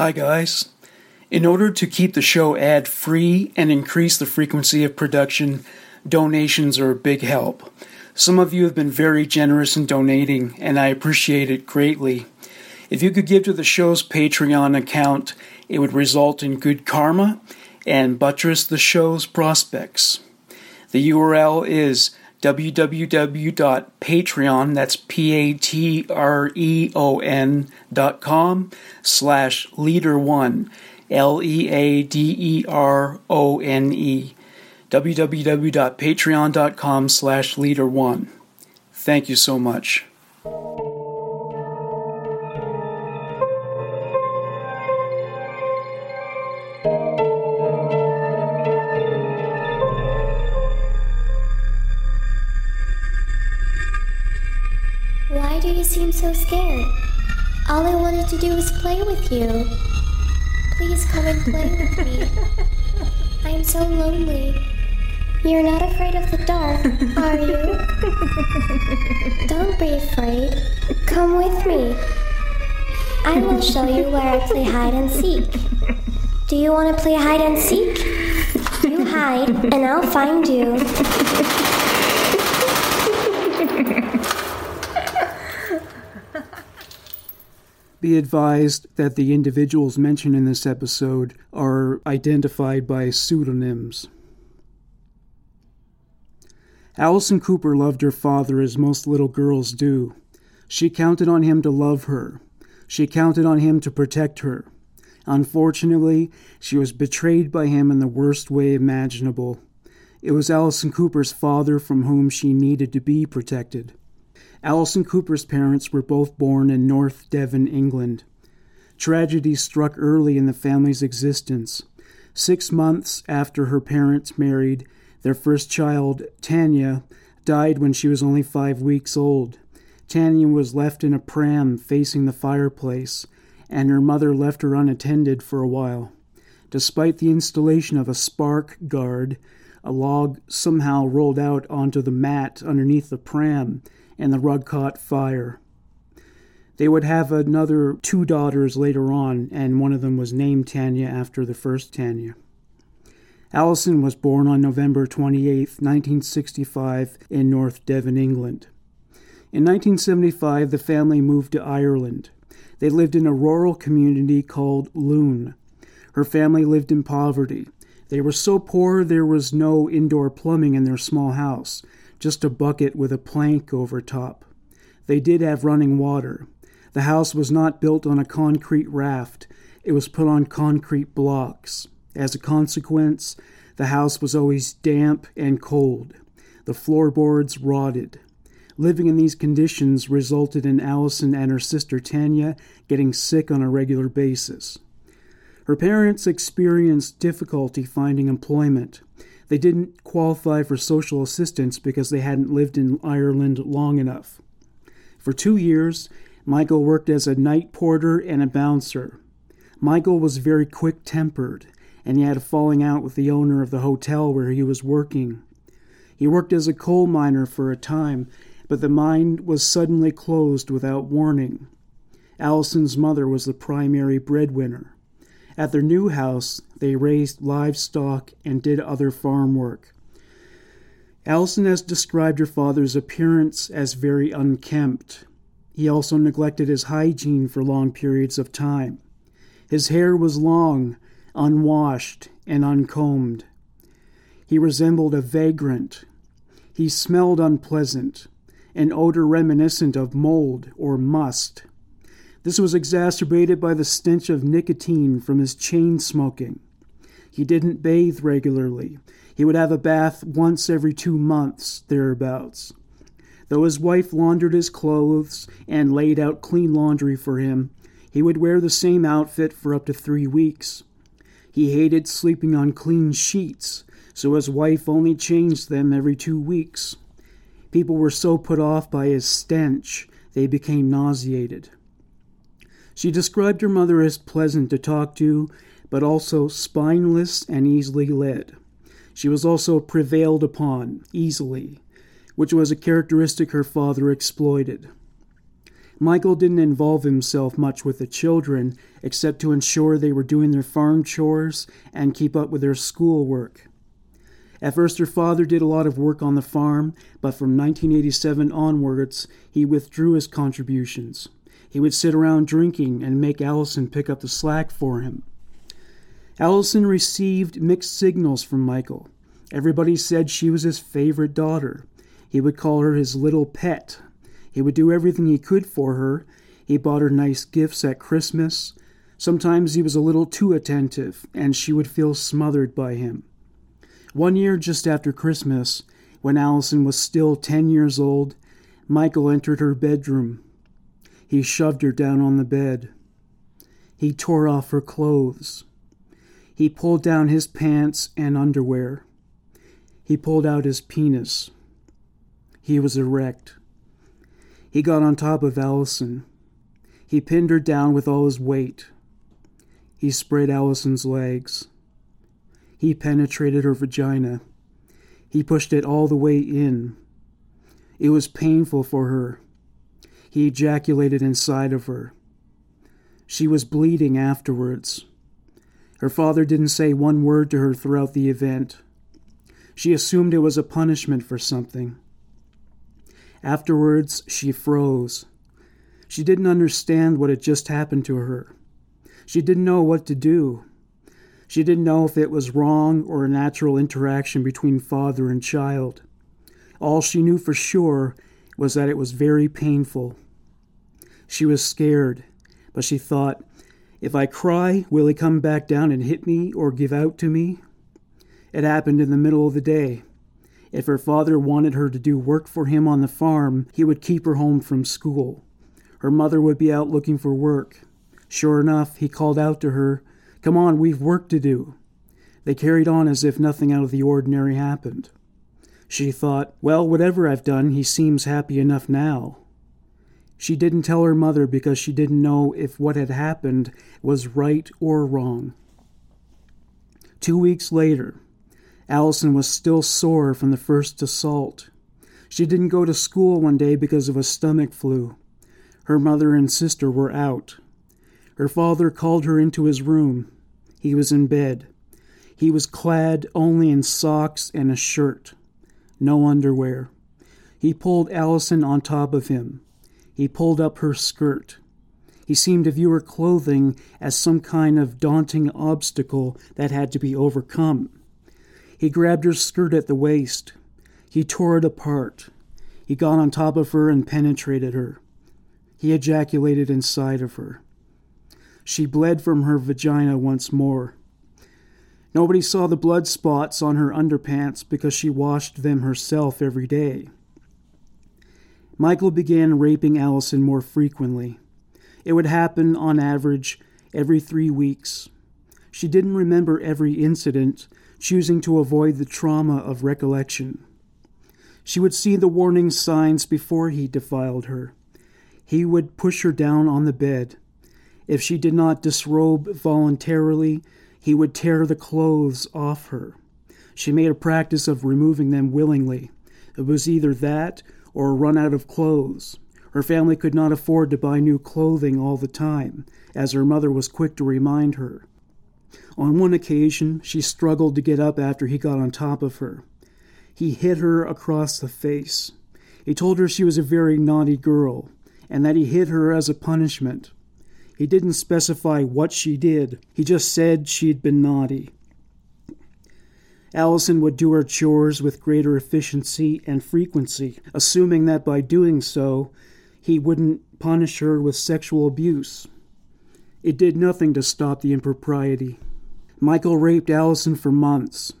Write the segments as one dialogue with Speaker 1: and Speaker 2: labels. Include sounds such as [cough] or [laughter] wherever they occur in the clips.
Speaker 1: Hi, guys. In order to keep the show ad free and increase the frequency of production, donations are a big help. Some of you have been very generous in donating, and I appreciate it greatly. If you could give to the show's Patreon account, it would result in good karma and buttress the show's prospects. The URL is www.patreon, that's P-A-T-R-E-O-N dot com slash leader one, L-E-A-D-E-R-O-N-E, www.patreon.com slash leader one. Thank you so much.
Speaker 2: Do you seem so scared? All I wanted to do was play with you. Please come and play with me. [laughs] I am so lonely. You're not afraid of the dark, are you? Don't be afraid. Come with me. I will show you where I play hide and seek. Do you want to play hide and seek? You hide, and I'll find you.
Speaker 1: Be advised that the individuals mentioned in this episode are identified by pseudonyms. Allison Cooper loved her father as most little girls do. She counted on him to love her. She counted on him to protect her. Unfortunately, she was betrayed by him in the worst way imaginable. It was Allison Cooper's father from whom she needed to be protected. Allison Cooper's parents were both born in North Devon, England. Tragedy struck early in the family's existence. Six months after her parents married, their first child, Tanya, died when she was only five weeks old. Tanya was left in a pram facing the fireplace, and her mother left her unattended for a while. Despite the installation of a spark guard, a log somehow rolled out onto the mat underneath the pram, and the rug caught fire. They would have another two daughters later on, and one of them was named Tanya after the first Tanya. Allison was born on November 28, 1965, in North Devon, England. In 1975, the family moved to Ireland. They lived in a rural community called Loon. Her family lived in poverty. They were so poor there was no indoor plumbing in their small house, just a bucket with a plank over top. They did have running water. The house was not built on a concrete raft, it was put on concrete blocks. As a consequence, the house was always damp and cold. The floorboards rotted. Living in these conditions resulted in Allison and her sister Tanya getting sick on a regular basis. Her parents experienced difficulty finding employment. They didn't qualify for social assistance because they hadn't lived in Ireland long enough. For two years, Michael worked as a night porter and a bouncer. Michael was very quick tempered, and he had a falling out with the owner of the hotel where he was working. He worked as a coal miner for a time, but the mine was suddenly closed without warning. Allison's mother was the primary breadwinner. At their new house, they raised livestock and did other farm work. Allison has described her father's appearance as very unkempt. He also neglected his hygiene for long periods of time. His hair was long, unwashed, and uncombed. He resembled a vagrant. He smelled unpleasant, an odor reminiscent of mold or must. This was exacerbated by the stench of nicotine from his chain smoking. He didn't bathe regularly. He would have a bath once every two months, thereabouts. Though his wife laundered his clothes and laid out clean laundry for him, He would wear the same outfit for up to three weeks. He hated sleeping on clean sheets, so his wife only changed them every two weeks. People were so put off by his stench, they became nauseated. She described her mother as pleasant to talk to, but also spineless and easily led. She was also prevailed upon easily, which was a characteristic her father exploited. Michael didn't involve himself much with the children except to ensure they were doing their farm chores and keep up with their schoolwork. At first, her father did a lot of work on the farm, but from 1987 onwards, he withdrew his contributions. He would sit around drinking and make Allison pick up the slack for him. Allison received mixed signals from Michael. Everybody said she was his favorite daughter. He would call her his little pet, he would do everything he could for her. He bought her nice gifts at Christmas. Sometimes he was a little too attentive, and she would feel smothered by him. One year, just after Christmas, when Allison was still ten years old, Michael entered her bedroom. He shoved her down on the bed. He tore off her clothes. He pulled down his pants and underwear. He pulled out his penis. He was erect. He got on top of Allison. He pinned her down with all his weight. He spread Allison's legs. He penetrated her vagina. He pushed it all the way in. It was painful for her. He ejaculated inside of her. She was bleeding afterwards. Her father didn't say one word to her throughout the event. She assumed it was a punishment for something. Afterwards, she froze. She didn't understand what had just happened to her. She didn't know what to do. She didn't know if it was wrong or a natural interaction between father and child. All she knew for sure was that it was very painful. She was scared, but she thought, if I cry, will he come back down and hit me or give out to me? It happened in the middle of the day. If her father wanted her to do work for him on the farm, he would keep her home from school. Her mother would be out looking for work. Sure enough, he called out to her, Come on, we've work to do. They carried on as if nothing out of the ordinary happened. She thought, Well, whatever I've done, he seems happy enough now. She didn't tell her mother because she didn't know if what had happened was right or wrong. Two weeks later, Allison was still sore from the first assault. She didn't go to school one day because of a stomach flu. Her mother and sister were out. Her father called her into his room. He was in bed. He was clad only in socks and a shirt, no underwear. He pulled Allison on top of him. He pulled up her skirt. He seemed to view her clothing as some kind of daunting obstacle that had to be overcome. He grabbed her skirt at the waist. He tore it apart. He got on top of her and penetrated her. He ejaculated inside of her. She bled from her vagina once more. Nobody saw the blood spots on her underpants because she washed them herself every day. Michael began raping Allison more frequently. It would happen, on average, every three weeks. She didn't remember every incident, choosing to avoid the trauma of recollection. She would see the warning signs before he defiled her. He would push her down on the bed. If she did not disrobe voluntarily, he would tear the clothes off her. She made a practice of removing them willingly. It was either that or run out of clothes. Her family could not afford to buy new clothing all the time, as her mother was quick to remind her. On one occasion, she struggled to get up after he got on top of her. He hit her across the face. He told her she was a very naughty girl, and that he hit her as a punishment. He didn't specify what she did, he just said she'd been naughty. Allison would do her chores with greater efficiency and frequency, assuming that by doing so, he wouldn't punish her with sexual abuse. It did nothing to stop the impropriety. Michael raped Allison for months.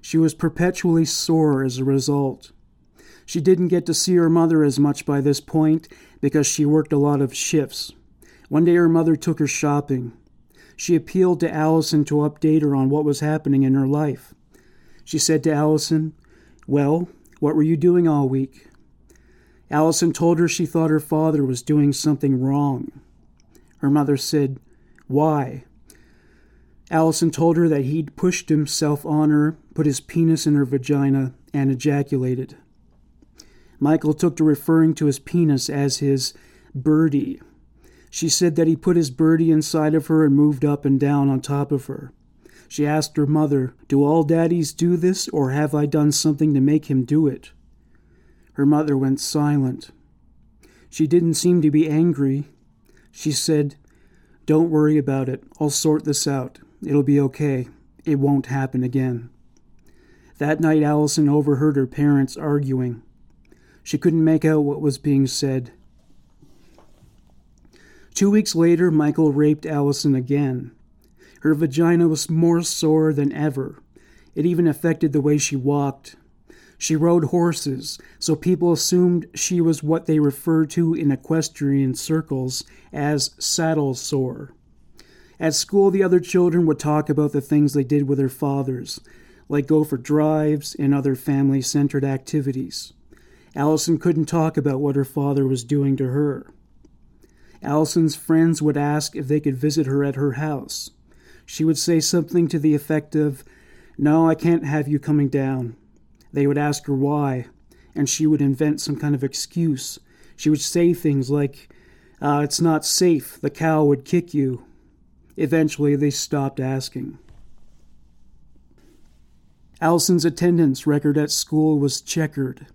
Speaker 1: She was perpetually sore as a result. She didn't get to see her mother as much by this point because she worked a lot of shifts. One day her mother took her shopping. She appealed to Allison to update her on what was happening in her life. She said to Allison, Well, what were you doing all week? Allison told her she thought her father was doing something wrong. Her mother said, Why? Allison told her that he'd pushed himself on her, put his penis in her vagina, and ejaculated. Michael took to referring to his penis as his birdie. She said that he put his birdie inside of her and moved up and down on top of her. She asked her mother, Do all daddies do this, or have I done something to make him do it? Her mother went silent. She didn't seem to be angry. She said, Don't worry about it. I'll sort this out. It'll be okay. It won't happen again. That night, Allison overheard her parents arguing. She couldn't make out what was being said. Two weeks later, Michael raped Allison again. Her vagina was more sore than ever. It even affected the way she walked. She rode horses, so people assumed she was what they refer to in equestrian circles as saddle sore. At school, the other children would talk about the things they did with their fathers, like go for drives and other family centered activities. Allison couldn't talk about what her father was doing to her. Allison's friends would ask if they could visit her at her house. She would say something to the effect of, No, I can't have you coming down. They would ask her why, and she would invent some kind of excuse. She would say things like, uh, It's not safe, the cow would kick you, Eventually, they stopped asking. Allison's attendance record at school was checkered.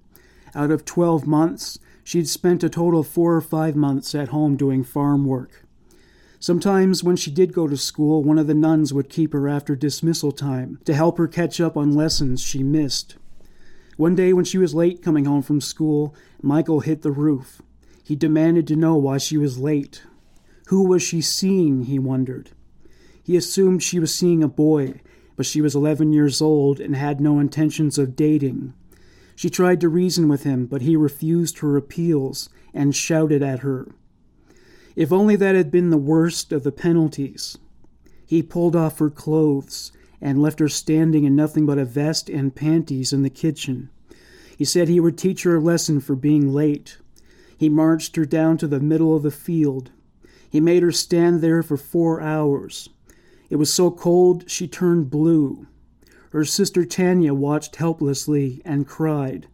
Speaker 1: Out of 12 months, she'd spent a total of four or five months at home doing farm work. Sometimes, when she did go to school, one of the nuns would keep her after dismissal time to help her catch up on lessons she missed. One day, when she was late coming home from school, Michael hit the roof. He demanded to know why she was late. Who was she seeing, he wondered. He assumed she was seeing a boy, but she was 11 years old and had no intentions of dating. She tried to reason with him, but he refused her appeals and shouted at her. If only that had been the worst of the penalties. He pulled off her clothes and left her standing in nothing but a vest and panties in the kitchen. He said he would teach her a lesson for being late. He marched her down to the middle of the field he made her stand there for four hours. It was so cold she turned blue. Her sister Tanya watched helplessly and cried.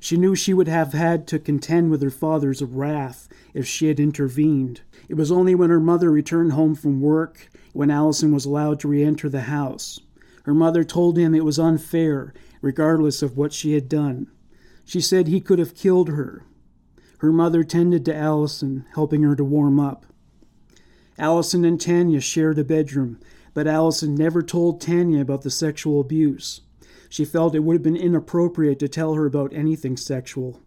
Speaker 1: She knew she would have had to contend with her father's wrath if she had intervened. It was only when her mother returned home from work when Allison was allowed to re enter the house. Her mother told him it was unfair, regardless of what she had done. She said he could have killed her. Her mother tended to Allison, helping her to warm up. Allison and Tanya shared a bedroom, but Allison never told Tanya about the sexual abuse. She felt it would have been inappropriate to tell her about anything sexual.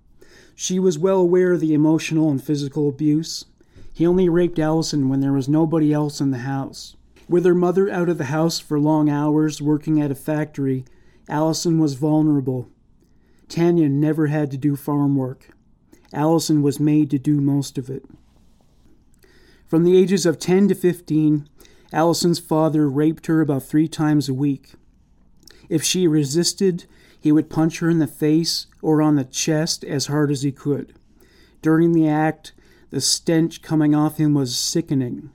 Speaker 1: She was well aware of the emotional and physical abuse. He only raped Allison when there was nobody else in the house. With her mother out of the house for long hours working at a factory, Allison was vulnerable. Tanya never had to do farm work. Allison was made to do most of it. From the ages of 10 to 15, Allison's father raped her about three times a week. If she resisted, he would punch her in the face or on the chest as hard as he could. During the act, the stench coming off him was sickening.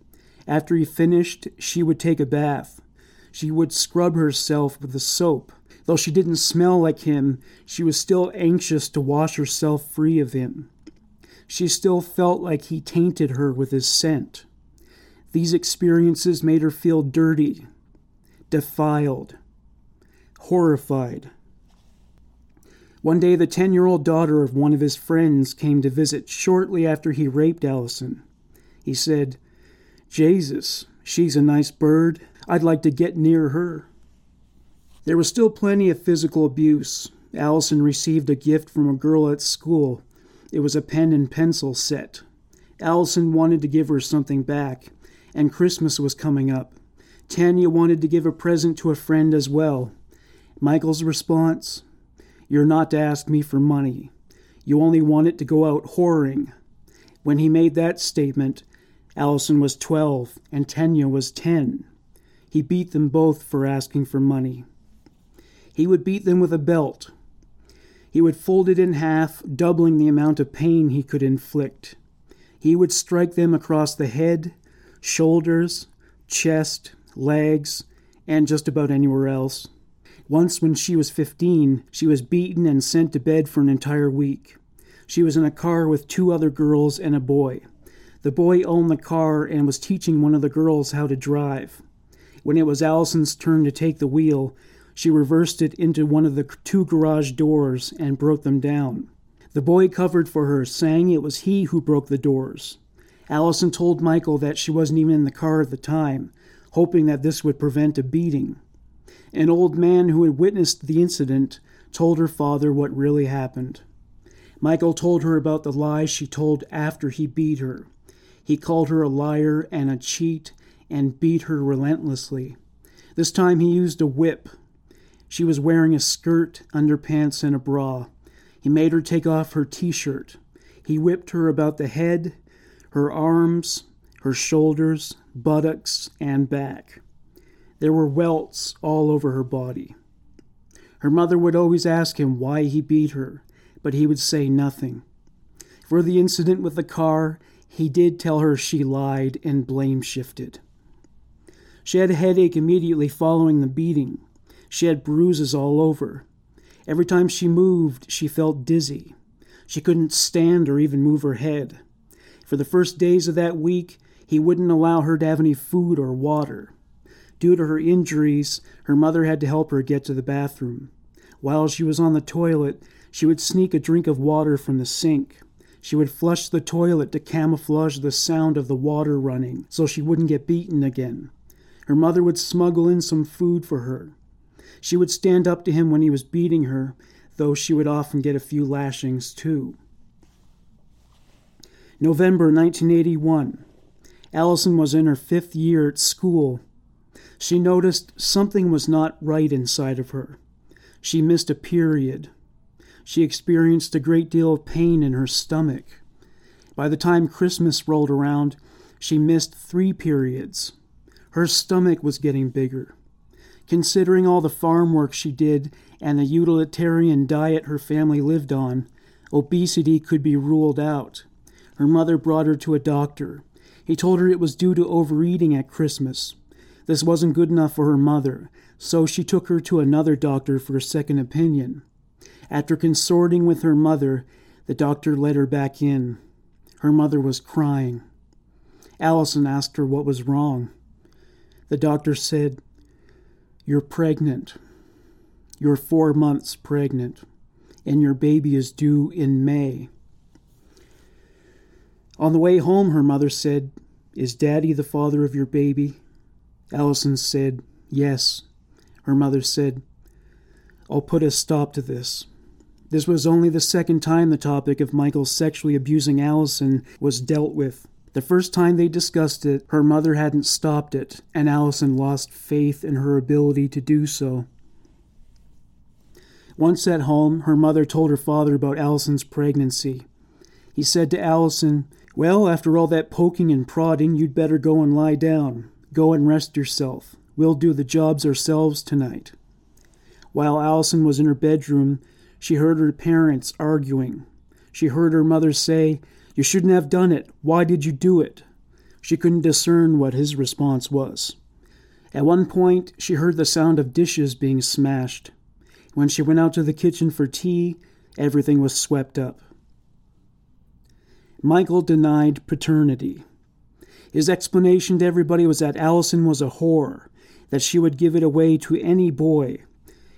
Speaker 1: After he finished, she would take a bath. She would scrub herself with the soap. Though she didn't smell like him, she was still anxious to wash herself free of him she still felt like he tainted her with his scent. These experiences made her feel dirty, defiled, horrified. One day, the 10 year old daughter of one of his friends came to visit shortly after he raped Allison. He said, Jesus, she's a nice bird. I'd like to get near her. There was still plenty of physical abuse. Allison received a gift from a girl at school it was a pen and pencil set. Allison wanted to give her something back, and Christmas was coming up. Tanya wanted to give a present to a friend as well. Michael's response You're not to ask me for money. You only want it to go out whoring. When he made that statement, Allison was 12 and Tanya was 10. He beat them both for asking for money. He would beat them with a belt. He would fold it in half, doubling the amount of pain he could inflict. He would strike them across the head, shoulders, chest, legs, and just about anywhere else. Once, when she was 15, she was beaten and sent to bed for an entire week. She was in a car with two other girls and a boy. The boy owned the car and was teaching one of the girls how to drive. When it was Allison's turn to take the wheel, she reversed it into one of the two garage doors and broke them down. The boy covered for her, saying it was he who broke the doors. Allison told Michael that she wasn't even in the car at the time, hoping that this would prevent a beating. An old man who had witnessed the incident told her father what really happened. Michael told her about the lies she told after he beat her. He called her a liar and a cheat and beat her relentlessly. This time he used a whip. She was wearing a skirt, underpants, and a bra. He made her take off her t shirt. He whipped her about the head, her arms, her shoulders, buttocks, and back. There were welts all over her body. Her mother would always ask him why he beat her, but he would say nothing. For the incident with the car, he did tell her she lied and blame shifted. She had a headache immediately following the beating. She had bruises all over. Every time she moved, she felt dizzy. She couldn't stand or even move her head. For the first days of that week, he wouldn't allow her to have any food or water. Due to her injuries, her mother had to help her get to the bathroom. While she was on the toilet, she would sneak a drink of water from the sink. She would flush the toilet to camouflage the sound of the water running so she wouldn't get beaten again. Her mother would smuggle in some food for her. She would stand up to him when he was beating her, though she would often get a few lashings too. November 1981. Allison was in her fifth year at school. She noticed something was not right inside of her. She missed a period. She experienced a great deal of pain in her stomach. By the time Christmas rolled around, she missed three periods. Her stomach was getting bigger. Considering all the farm work she did and the utilitarian diet her family lived on, obesity could be ruled out. Her mother brought her to a doctor. He told her it was due to overeating at Christmas. This wasn't good enough for her mother, so she took her to another doctor for a second opinion. After consorting with her mother, the doctor let her back in. Her mother was crying. Allison asked her what was wrong. The doctor said, You're pregnant. You're four months pregnant, and your baby is due in May. On the way home, her mother said, Is Daddy the father of your baby? Allison said, Yes. Her mother said, I'll put a stop to this. This was only the second time the topic of Michael sexually abusing Allison was dealt with. The first time they discussed it, her mother hadn't stopped it, and Allison lost faith in her ability to do so. Once at home, her mother told her father about Allison's pregnancy. He said to Allison, Well, after all that poking and prodding, you'd better go and lie down. Go and rest yourself. We'll do the jobs ourselves tonight. While Allison was in her bedroom, she heard her parents arguing. She heard her mother say, You shouldn't have done it. Why did you do it? She couldn't discern what his response was. At one point, she heard the sound of dishes being smashed. When she went out to the kitchen for tea, everything was swept up. Michael denied paternity. His explanation to everybody was that Allison was a whore, that she would give it away to any boy.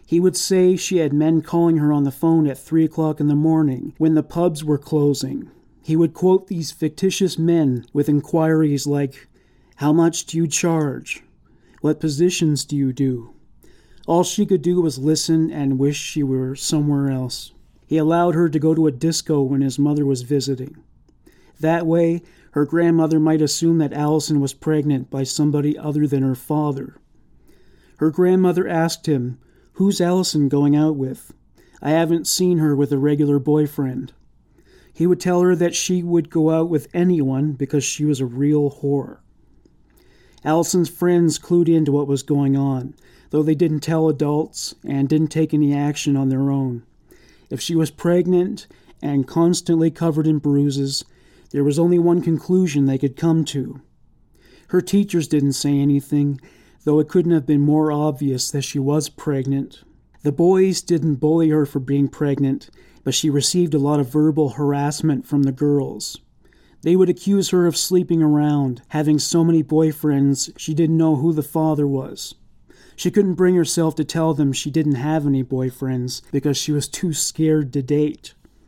Speaker 1: He would say she had men calling her on the phone at three o'clock in the morning when the pubs were closing. He would quote these fictitious men with inquiries like, How much do you charge? What positions do you do? All she could do was listen and wish she were somewhere else. He allowed her to go to a disco when his mother was visiting. That way, her grandmother might assume that Allison was pregnant by somebody other than her father. Her grandmother asked him, Who's Allison going out with? I haven't seen her with a regular boyfriend. He would tell her that she would go out with anyone because she was a real whore. Allison's friends clued into what was going on, though they didn't tell adults and didn't take any action on their own. If she was pregnant and constantly covered in bruises, there was only one conclusion they could come to. Her teachers didn't say anything, though it couldn't have been more obvious that she was pregnant. The boys didn't bully her for being pregnant, but she received a lot of verbal harassment from the girls. They would accuse her of sleeping around, having so many boyfriends she didn't know who the father was. She couldn't bring herself to tell them she didn't have any boyfriends because she was too scared to date.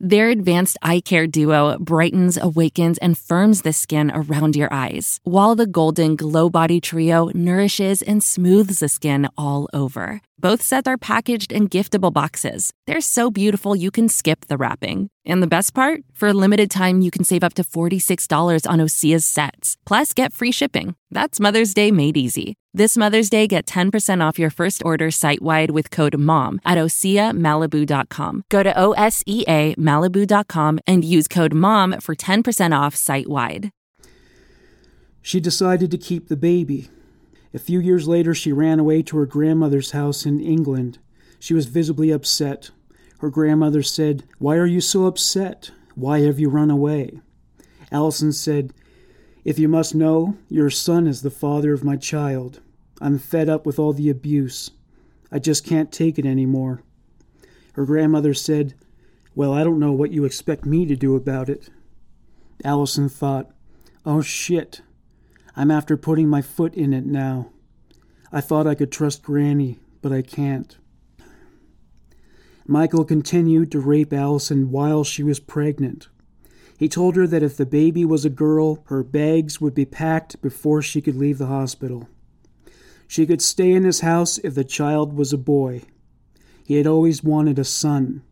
Speaker 3: Their advanced eye care duo brightens, awakens, and firms the skin around your eyes, while the Golden Glow Body Trio nourishes and smooths the skin all over. Both sets are packaged in giftable boxes. They're so beautiful you can skip the wrapping. And the best part? For a limited time, you can save up to $46 on Osea's sets. Plus, get free shipping. That's Mother's Day made easy. This Mother's Day, get 10% off your first order site wide with code MOM at OseaMalibu.com. Go to OSEAMalibu.com and use code MOM for 10% off site wide.
Speaker 1: She decided to keep the baby. A few years later, she ran away to her grandmother's house in England. She was visibly upset. Her grandmother said, Why are you so upset? Why have you run away? Allison said, If you must know, your son is the father of my child. I'm fed up with all the abuse. I just can't take it anymore. Her grandmother said, Well, I don't know what you expect me to do about it. Allison thought, Oh shit. I'm after putting my foot in it now. I thought I could trust Granny, but I can't. Michael continued to rape Allison while she was pregnant. He told her that if the baby was a girl, her bags would be packed before she could leave the hospital. She could stay in his house if the child was a boy. He had always wanted a son.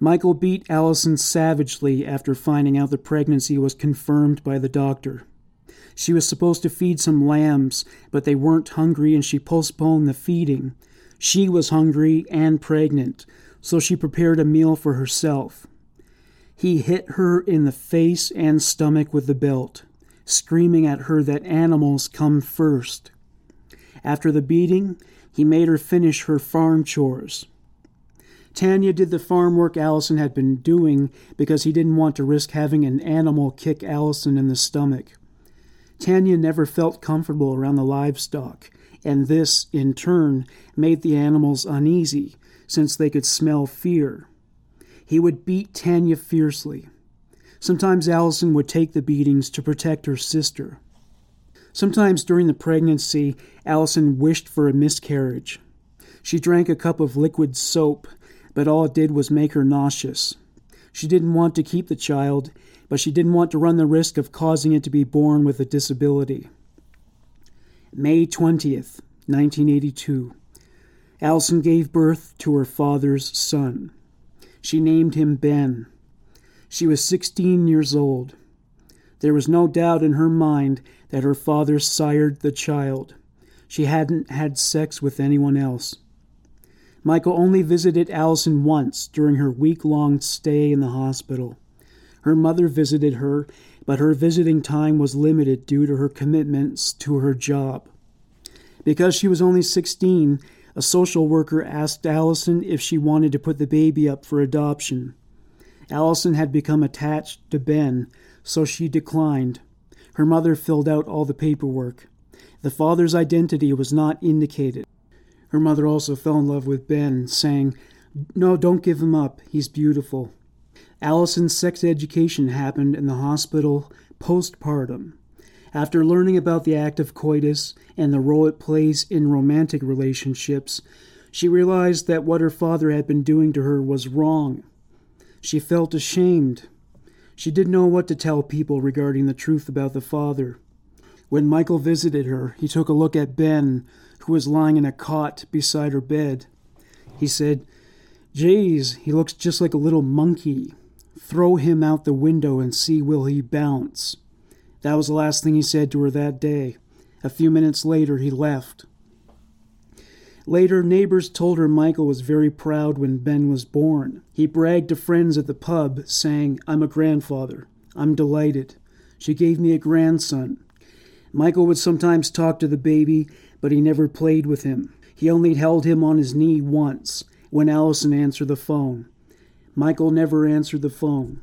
Speaker 1: Michael beat Allison savagely after finding out the pregnancy was confirmed by the doctor. She was supposed to feed some lambs, but they weren't hungry and she postponed the feeding. She was hungry and pregnant, so she prepared a meal for herself. He hit her in the face and stomach with the belt, screaming at her that animals come first. After the beating, he made her finish her farm chores. Tanya did the farm work Allison had been doing because he didn't want to risk having an animal kick Allison in the stomach. Tanya never felt comfortable around the livestock, and this, in turn, made the animals uneasy, since they could smell fear. He would beat Tanya fiercely. Sometimes Allison would take the beatings to protect her sister. Sometimes during the pregnancy, Allison wished for a miscarriage. She drank a cup of liquid soap, but all it did was make her nauseous. She didn't want to keep the child, but she didn't want to run the risk of causing it to be born with a disability. May 20th, 1982. Allison gave birth to her father's son. She named him Ben. She was 16 years old. There was no doubt in her mind that her father sired the child. She hadn't had sex with anyone else. Michael only visited Allison once during her week long stay in the hospital. Her mother visited her, but her visiting time was limited due to her commitments to her job. Because she was only 16, a social worker asked Allison if she wanted to put the baby up for adoption. Allison had become attached to Ben, so she declined. Her mother filled out all the paperwork. The father's identity was not indicated. Her mother also fell in love with Ben, saying, No, don't give him up. He's beautiful. Allison's sex education happened in the hospital postpartum. After learning about the act of coitus and the role it plays in romantic relationships, she realized that what her father had been doing to her was wrong. She felt ashamed. She didn't know what to tell people regarding the truth about the father. When Michael visited her, he took a look at Ben, who was lying in a cot beside her bed. He said, Jays, he looks just like a little monkey. Throw him out the window and see will he bounce. That was the last thing he said to her that day. A few minutes later, he left. Later, neighbors told her Michael was very proud when Ben was born. He bragged to friends at the pub, saying, I'm a grandfather. I'm delighted. She gave me a grandson. Michael would sometimes talk to the baby, but he never played with him. He only held him on his knee once, when Allison answered the phone. Michael never answered the phone.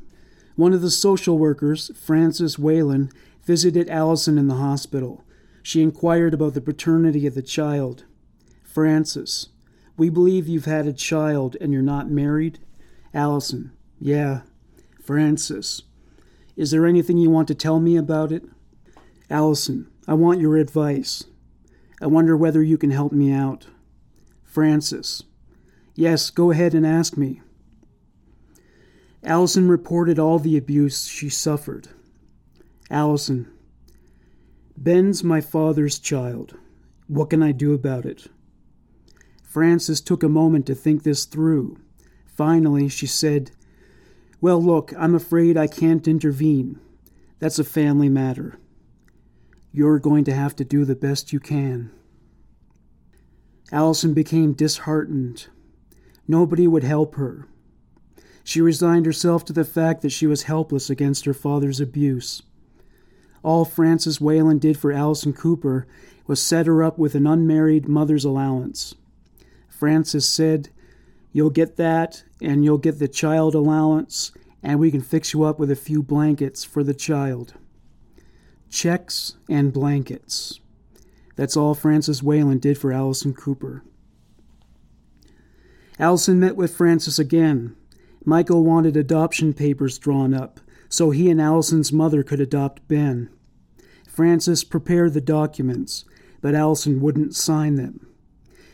Speaker 1: One of the social workers, Frances Whalen, visited Allison in the hospital. She inquired about the paternity of the child. Frances, we believe you've had a child and you're not married. Allison, yeah. Frances, is there anything you want to tell me about it? Allison, I want your advice. I wonder whether you can help me out. Frances, yes, go ahead and ask me. Allison reported all the abuse she suffered. Allison, Ben's my father's child. What can I do about it? Frances took a moment to think this through. Finally, she said, Well, look, I'm afraid I can't intervene. That's a family matter. You're going to have to do the best you can. Allison became disheartened. Nobody would help her. She resigned herself to the fact that she was helpless against her father's abuse. All Frances Whalen did for Allison Cooper was set her up with an unmarried mother's allowance. Frances said, You'll get that, and you'll get the child allowance, and we can fix you up with a few blankets for the child. Checks and blankets. That's all Frances Whalen did for Allison Cooper. Allison met with Frances again. Michael wanted adoption papers drawn up so he and Allison's mother could adopt Ben. Frances prepared the documents, but Allison wouldn't sign them.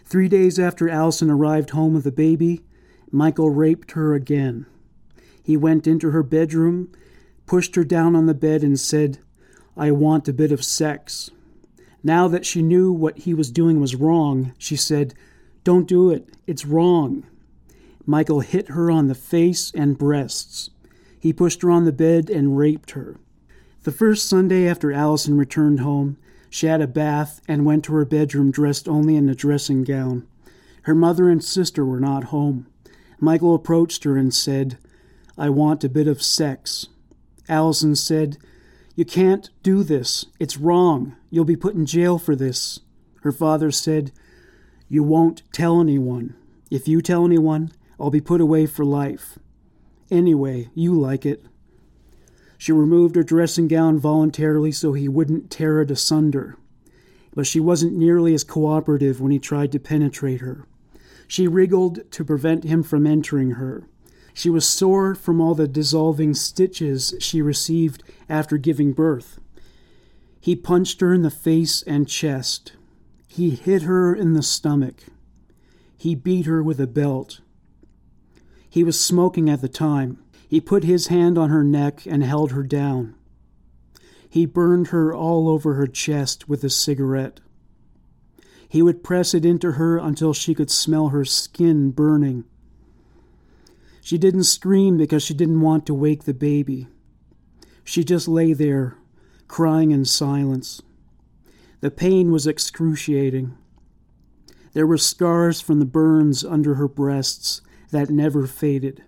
Speaker 1: Three days after Allison arrived home with the baby, Michael raped her again. He went into her bedroom, pushed her down on the bed, and said, I want a bit of sex. Now that she knew what he was doing was wrong, she said, Don't do it. It's wrong. Michael hit her on the face and breasts. He pushed her on the bed and raped her. The first Sunday after Allison returned home, she had a bath and went to her bedroom dressed only in a dressing gown. Her mother and sister were not home. Michael approached her and said, I want a bit of sex. Allison said, You can't do this. It's wrong. You'll be put in jail for this. Her father said, You won't tell anyone. If you tell anyone, I'll be put away for life. Anyway, you like it. She removed her dressing gown voluntarily so he wouldn't tear it asunder. But she wasn't nearly as cooperative when he tried to penetrate her. She wriggled to prevent him from entering her. She was sore from all the dissolving stitches she received after giving birth. He punched her in the face and chest. He hit her in the stomach. He beat her with a belt. He was smoking at the time. He put his hand on her neck and held her down. He burned her all over her chest with a cigarette. He would press it into her until she could smell her skin burning. She didn't scream because she didn't want to wake the baby. She just lay there, crying in silence. The pain was excruciating. There were scars from the burns under her breasts that never faded.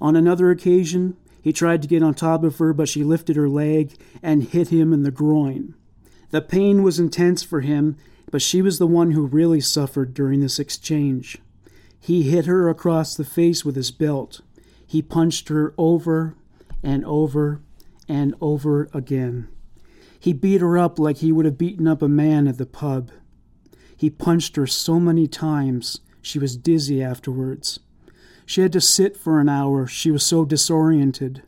Speaker 1: On another occasion, he tried to get on top of her, but she lifted her leg and hit him in the groin. The pain was intense for him, but she was the one who really suffered during this exchange. He hit her across the face with his belt. He punched her over and over and over again. He beat her up like he would have beaten up a man at the pub. He punched her so many times she was dizzy afterwards. She had to sit for an hour, she was so disoriented.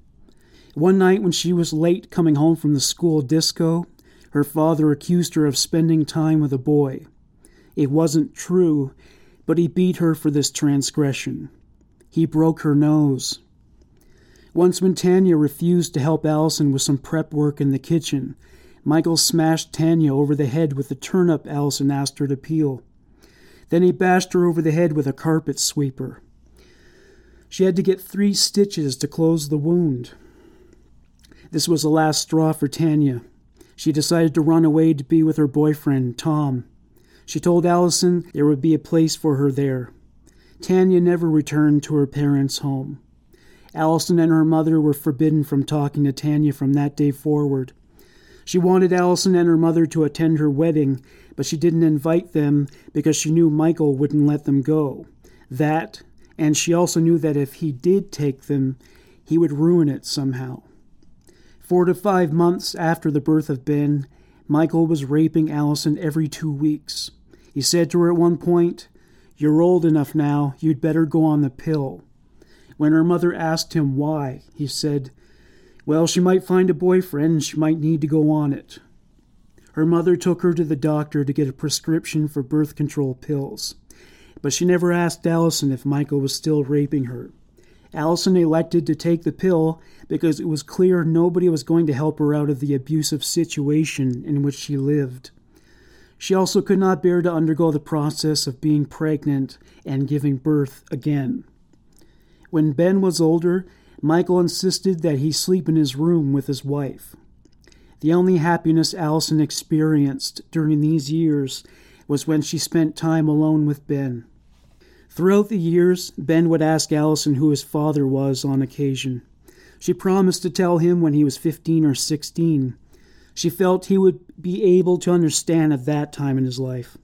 Speaker 1: One night, when she was late coming home from the school disco, her father accused her of spending time with a boy. It wasn't true, but he beat her for this transgression. He broke her nose. Once, when Tanya refused to help Allison with some prep work in the kitchen, Michael smashed Tanya over the head with the turnip Allison asked her to peel. Then he bashed her over the head with a carpet sweeper. She had to get three stitches to close the wound. This was the last straw for Tanya. She decided to run away to be with her boyfriend, Tom. She told Allison there would be a place for her there. Tanya never returned to her parents' home. Allison and her mother were forbidden from talking to Tanya from that day forward. She wanted Allison and her mother to attend her wedding, but she didn't invite them because she knew Michael wouldn't let them go. That, and she also knew that if he did take them, he would ruin it somehow. Four to five months after the birth of Ben, Michael was raping Allison every two weeks. He said to her at one point, You're old enough now, you'd better go on the pill. When her mother asked him why, he said, Well, she might find a boyfriend she might need to go on it. Her mother took her to the doctor to get a prescription for birth control pills, but she never asked Allison if Michael was still raping her. Allison elected to take the pill because it was clear nobody was going to help her out of the abusive situation in which she lived. She also could not bear to undergo the process of being pregnant and giving birth again. When Ben was older, Michael insisted that he sleep in his room with his wife. The only happiness Allison experienced during these years was when she spent time alone with Ben. Throughout the years, Ben would ask Allison who his father was on occasion. She promised to tell him when he was 15 or 16. She felt he would be able to understand at that time in his life.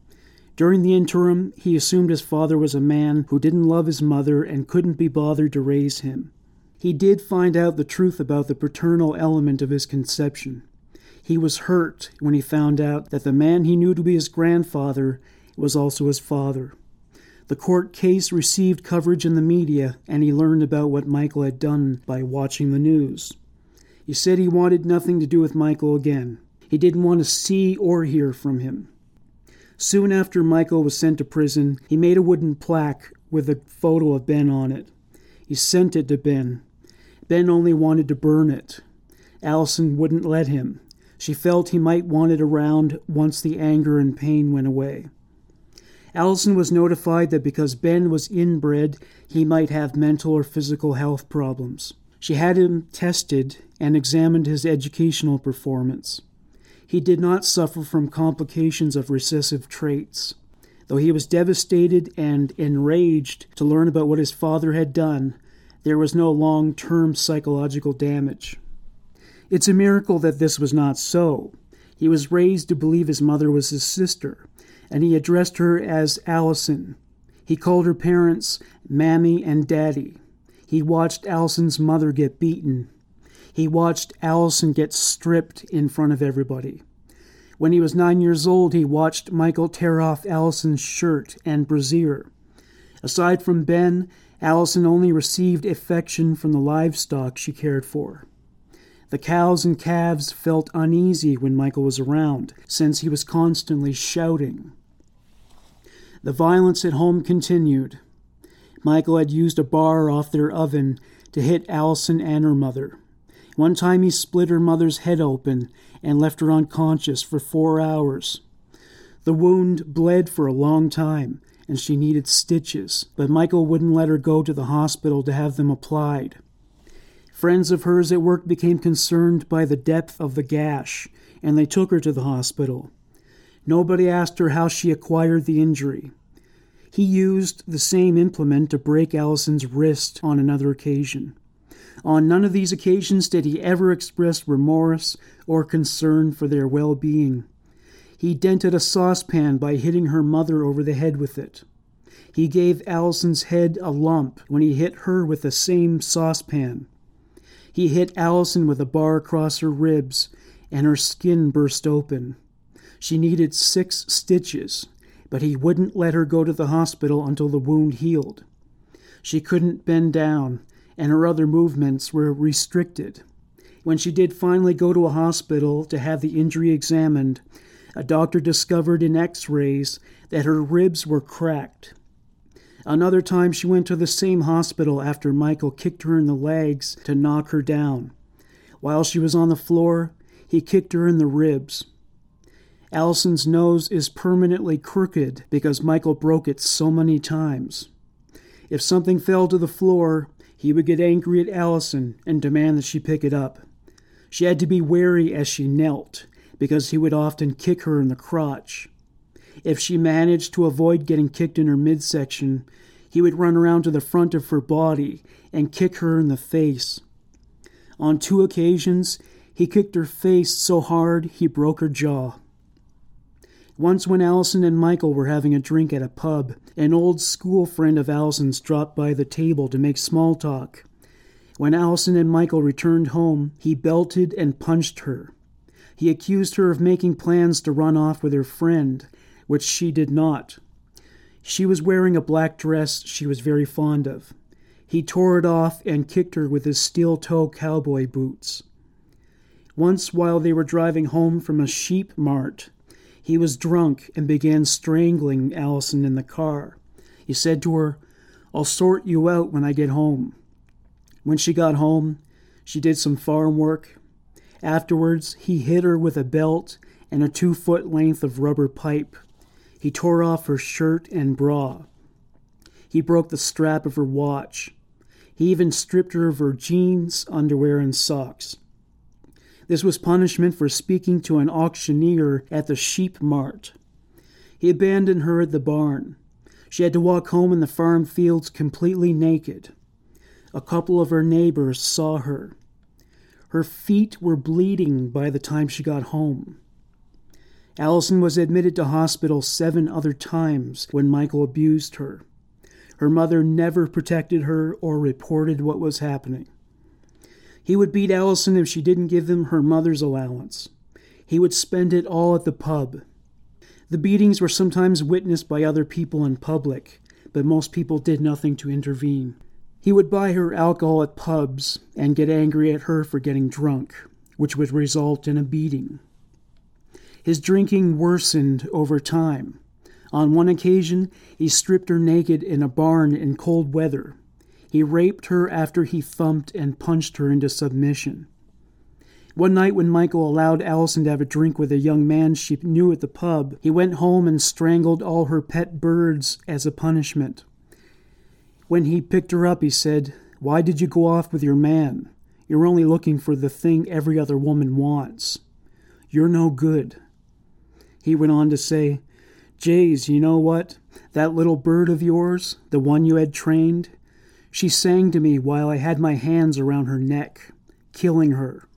Speaker 1: During the interim, he assumed his father was a man who didn't love his mother and couldn't be bothered to raise him. He did find out the truth about the paternal element of his conception. He was hurt when he found out that the man he knew to be his grandfather was also his father. The court case received coverage in the media, and he learned about what Michael had done by watching the news. He said he wanted nothing to do with Michael again. He didn't want to see or hear from him. Soon after Michael was sent to prison, he made a wooden plaque with a photo of Ben on it. He sent it to Ben. Ben only wanted to burn it. Allison wouldn't let him. She felt he might want it around once the anger and pain went away. Allison was notified that because Ben was inbred, he might have mental or physical health problems. She had him tested and examined his educational performance. He did not suffer from complications of recessive traits. Though he was devastated and enraged to learn about what his father had done, there was no long term psychological damage. It's a miracle that this was not so. He was raised to believe his mother was his sister, and he addressed her as Allison. He called her parents Mammy and Daddy. He watched Allison's mother get beaten. He watched Allison get stripped in front of everybody. When he was nine years old, he watched Michael tear off Allison's shirt and brassiere. Aside from Ben, Allison only received affection from the livestock she cared for. The cows and calves felt uneasy when Michael was around, since he was constantly shouting. The violence at home continued. Michael had used a bar off their oven to hit Allison and her mother. One time he split her mother's head open and left her unconscious for four hours. The wound bled for a long time, and she needed stitches, but Michael wouldn't let her go to the hospital to have them applied. Friends of hers at work became concerned by the depth of the gash, and they took her to the hospital. Nobody asked her how she acquired the injury. He used the same implement to break Allison's wrist on another occasion. On none of these occasions did he ever express remorse or concern for their well being. He dented a saucepan by hitting her mother over the head with it. He gave Allison's head a lump when he hit her with the same saucepan. He hit Allison with a bar across her ribs, and her skin burst open. She needed six stitches, but he wouldn't let her go to the hospital until the wound healed. She couldn't bend down, and her other movements were restricted. When she did finally go to a hospital to have the injury examined, a doctor discovered in x rays that her ribs were cracked. Another time, she went to the same hospital after Michael kicked her in the legs to knock her down. While she was on the floor, he kicked her in the ribs. Allison's nose is permanently crooked because Michael broke it so many times. If something fell to the floor, he would get angry at Allison and demand that she pick it up. She had to be wary as she knelt, because he would often kick her in the crotch. If she managed to avoid getting kicked in her midsection, he would run around to the front of her body and kick her in the face. On two occasions, he kicked her face so hard he broke her jaw. Once, when Allison and Michael were having a drink at a pub, an old school friend of Allison's dropped by the table to make small talk. When Allison and Michael returned home, he belted and punched her. He accused her of making plans to run off with her friend, which she did not. She was wearing a black dress she was very fond of. He tore it off and kicked her with his steel toe cowboy boots. Once, while they were driving home from a sheep mart, he was drunk and began strangling Allison in the car. He said to her, I'll sort you out when I get home. When she got home, she did some farm work Afterwards, he hit her with a belt and a two foot length of rubber pipe. He tore off her shirt and bra. He broke the strap of her watch. He even stripped her of her jeans, underwear, and socks. This was punishment for speaking to an auctioneer at the sheep mart. He abandoned her at the barn. She had to walk home in the farm fields completely naked. A couple of her neighbors saw her. Her feet were bleeding by the time she got home. Allison was admitted to hospital seven other times when Michael abused her. Her mother never protected her or reported what was happening. He would beat Allison if she didn't give him her mother's allowance. He would spend it all at the pub. The beatings were sometimes witnessed by other people in public, but most people did nothing to intervene. He would buy her alcohol at pubs and get angry at her for getting drunk, which would result in a beating. His drinking worsened over time. On one occasion, he stripped her naked in a barn in cold weather. He raped her after he thumped and punched her into submission. One night, when Michael allowed Allison to have a drink with a young man she knew at the pub, he went home and strangled all her pet birds as a punishment. When he picked her up, he said, Why did you go off with your man? You're only looking for the thing every other woman wants. You're no good. He went on to say, Jays, you know what? That little bird of yours, the one you had trained, she sang to me while I had my hands around her neck, killing her.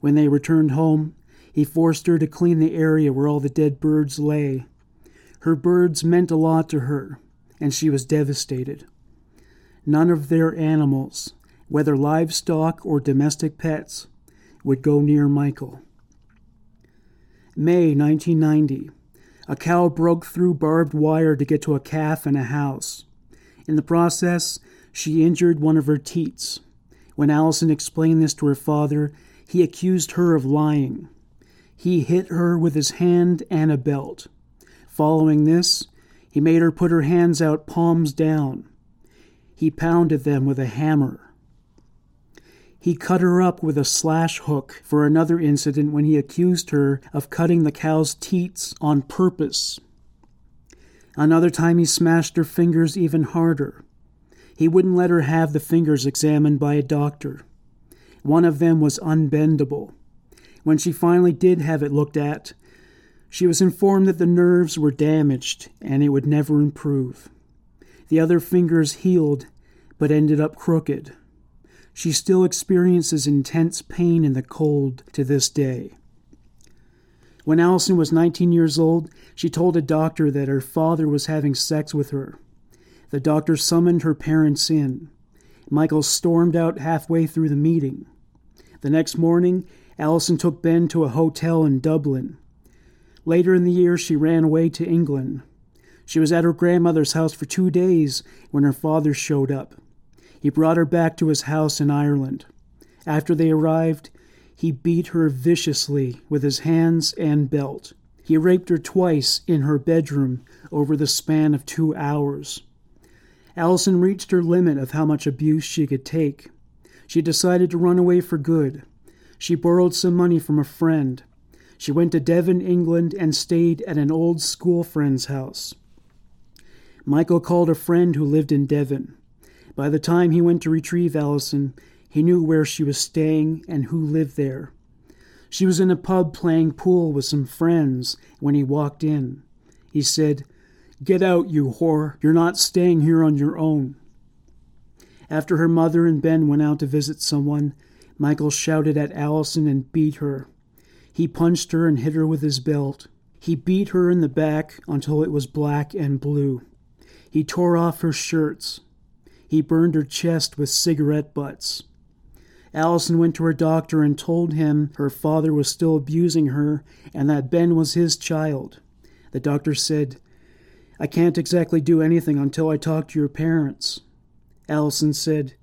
Speaker 1: When they returned home, he forced her to clean the area where all the dead birds lay. Her birds meant a lot to her, and she was devastated none of their animals, whether livestock or domestic pets, would go near Michael. May 1990. A cow broke through barbed wire to get to a calf in a house. In the process, she injured one of her teats. When Allison explained this to her father, he accused her of lying. He hit her with his hand and a belt. Following this, he made her put her hands out palms down. He pounded them with a hammer. He cut her up with a slash hook for another incident when he accused her of cutting the cow's teats on purpose. Another time he smashed her fingers even harder. He wouldn't let her have the fingers examined by a doctor. One of them was unbendable. When she finally did have it looked at, she was informed that the nerves were damaged and it would never improve. The other fingers healed, but ended up crooked. She still experiences intense pain in the cold to this day. When Allison was 19 years old, she told a doctor that her father was having sex with her. The doctor summoned her parents in. Michael stormed out halfway through the meeting. The next morning, Allison took Ben to a hotel in Dublin. Later in the year, she ran away to England. She was at her grandmother's house for two days when her father showed up. He brought her back to his house in Ireland. After they arrived, he beat her viciously with his hands and belt. He raped her twice in her bedroom over the span of two hours. Allison reached her limit of how much abuse she could take. She decided to run away for good. She borrowed some money from a friend. She went to Devon, England, and stayed at an old school friend's house. Michael called a friend who lived in Devon. By the time he went to retrieve Allison, he knew where she was staying and who lived there. She was in a pub playing pool with some friends when he walked in. He said, Get out, you whore. You're not staying here on your own. After her mother and Ben went out to visit someone, Michael shouted at Allison and beat her. He punched her and hit her with his belt. He beat her in the back until it was black and blue. He tore off her shirts. He burned her chest with cigarette butts. Allison went to her doctor and told him her father was still abusing her and that Ben was his child. The doctor said, I can't exactly do anything until I talk to your parents. Allison said,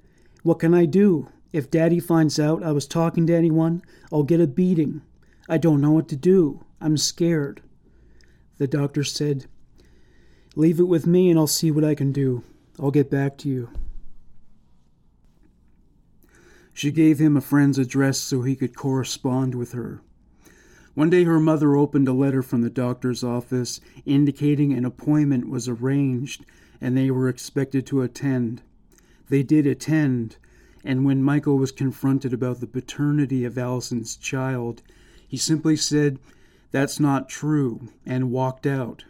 Speaker 1: What can I do? If Daddy finds out I was talking to anyone, I'll get a beating. I don't know what to do. I'm scared. The doctor said, Leave it with me and I'll see what I can do. I'll get back to you. She gave him a friend's address so he could correspond with her. One day her mother opened a letter from the doctor's office indicating an appointment was arranged and they were expected to attend. They did attend, and when Michael was confronted about the paternity of Allison's child, he simply said, That's not true, and walked out.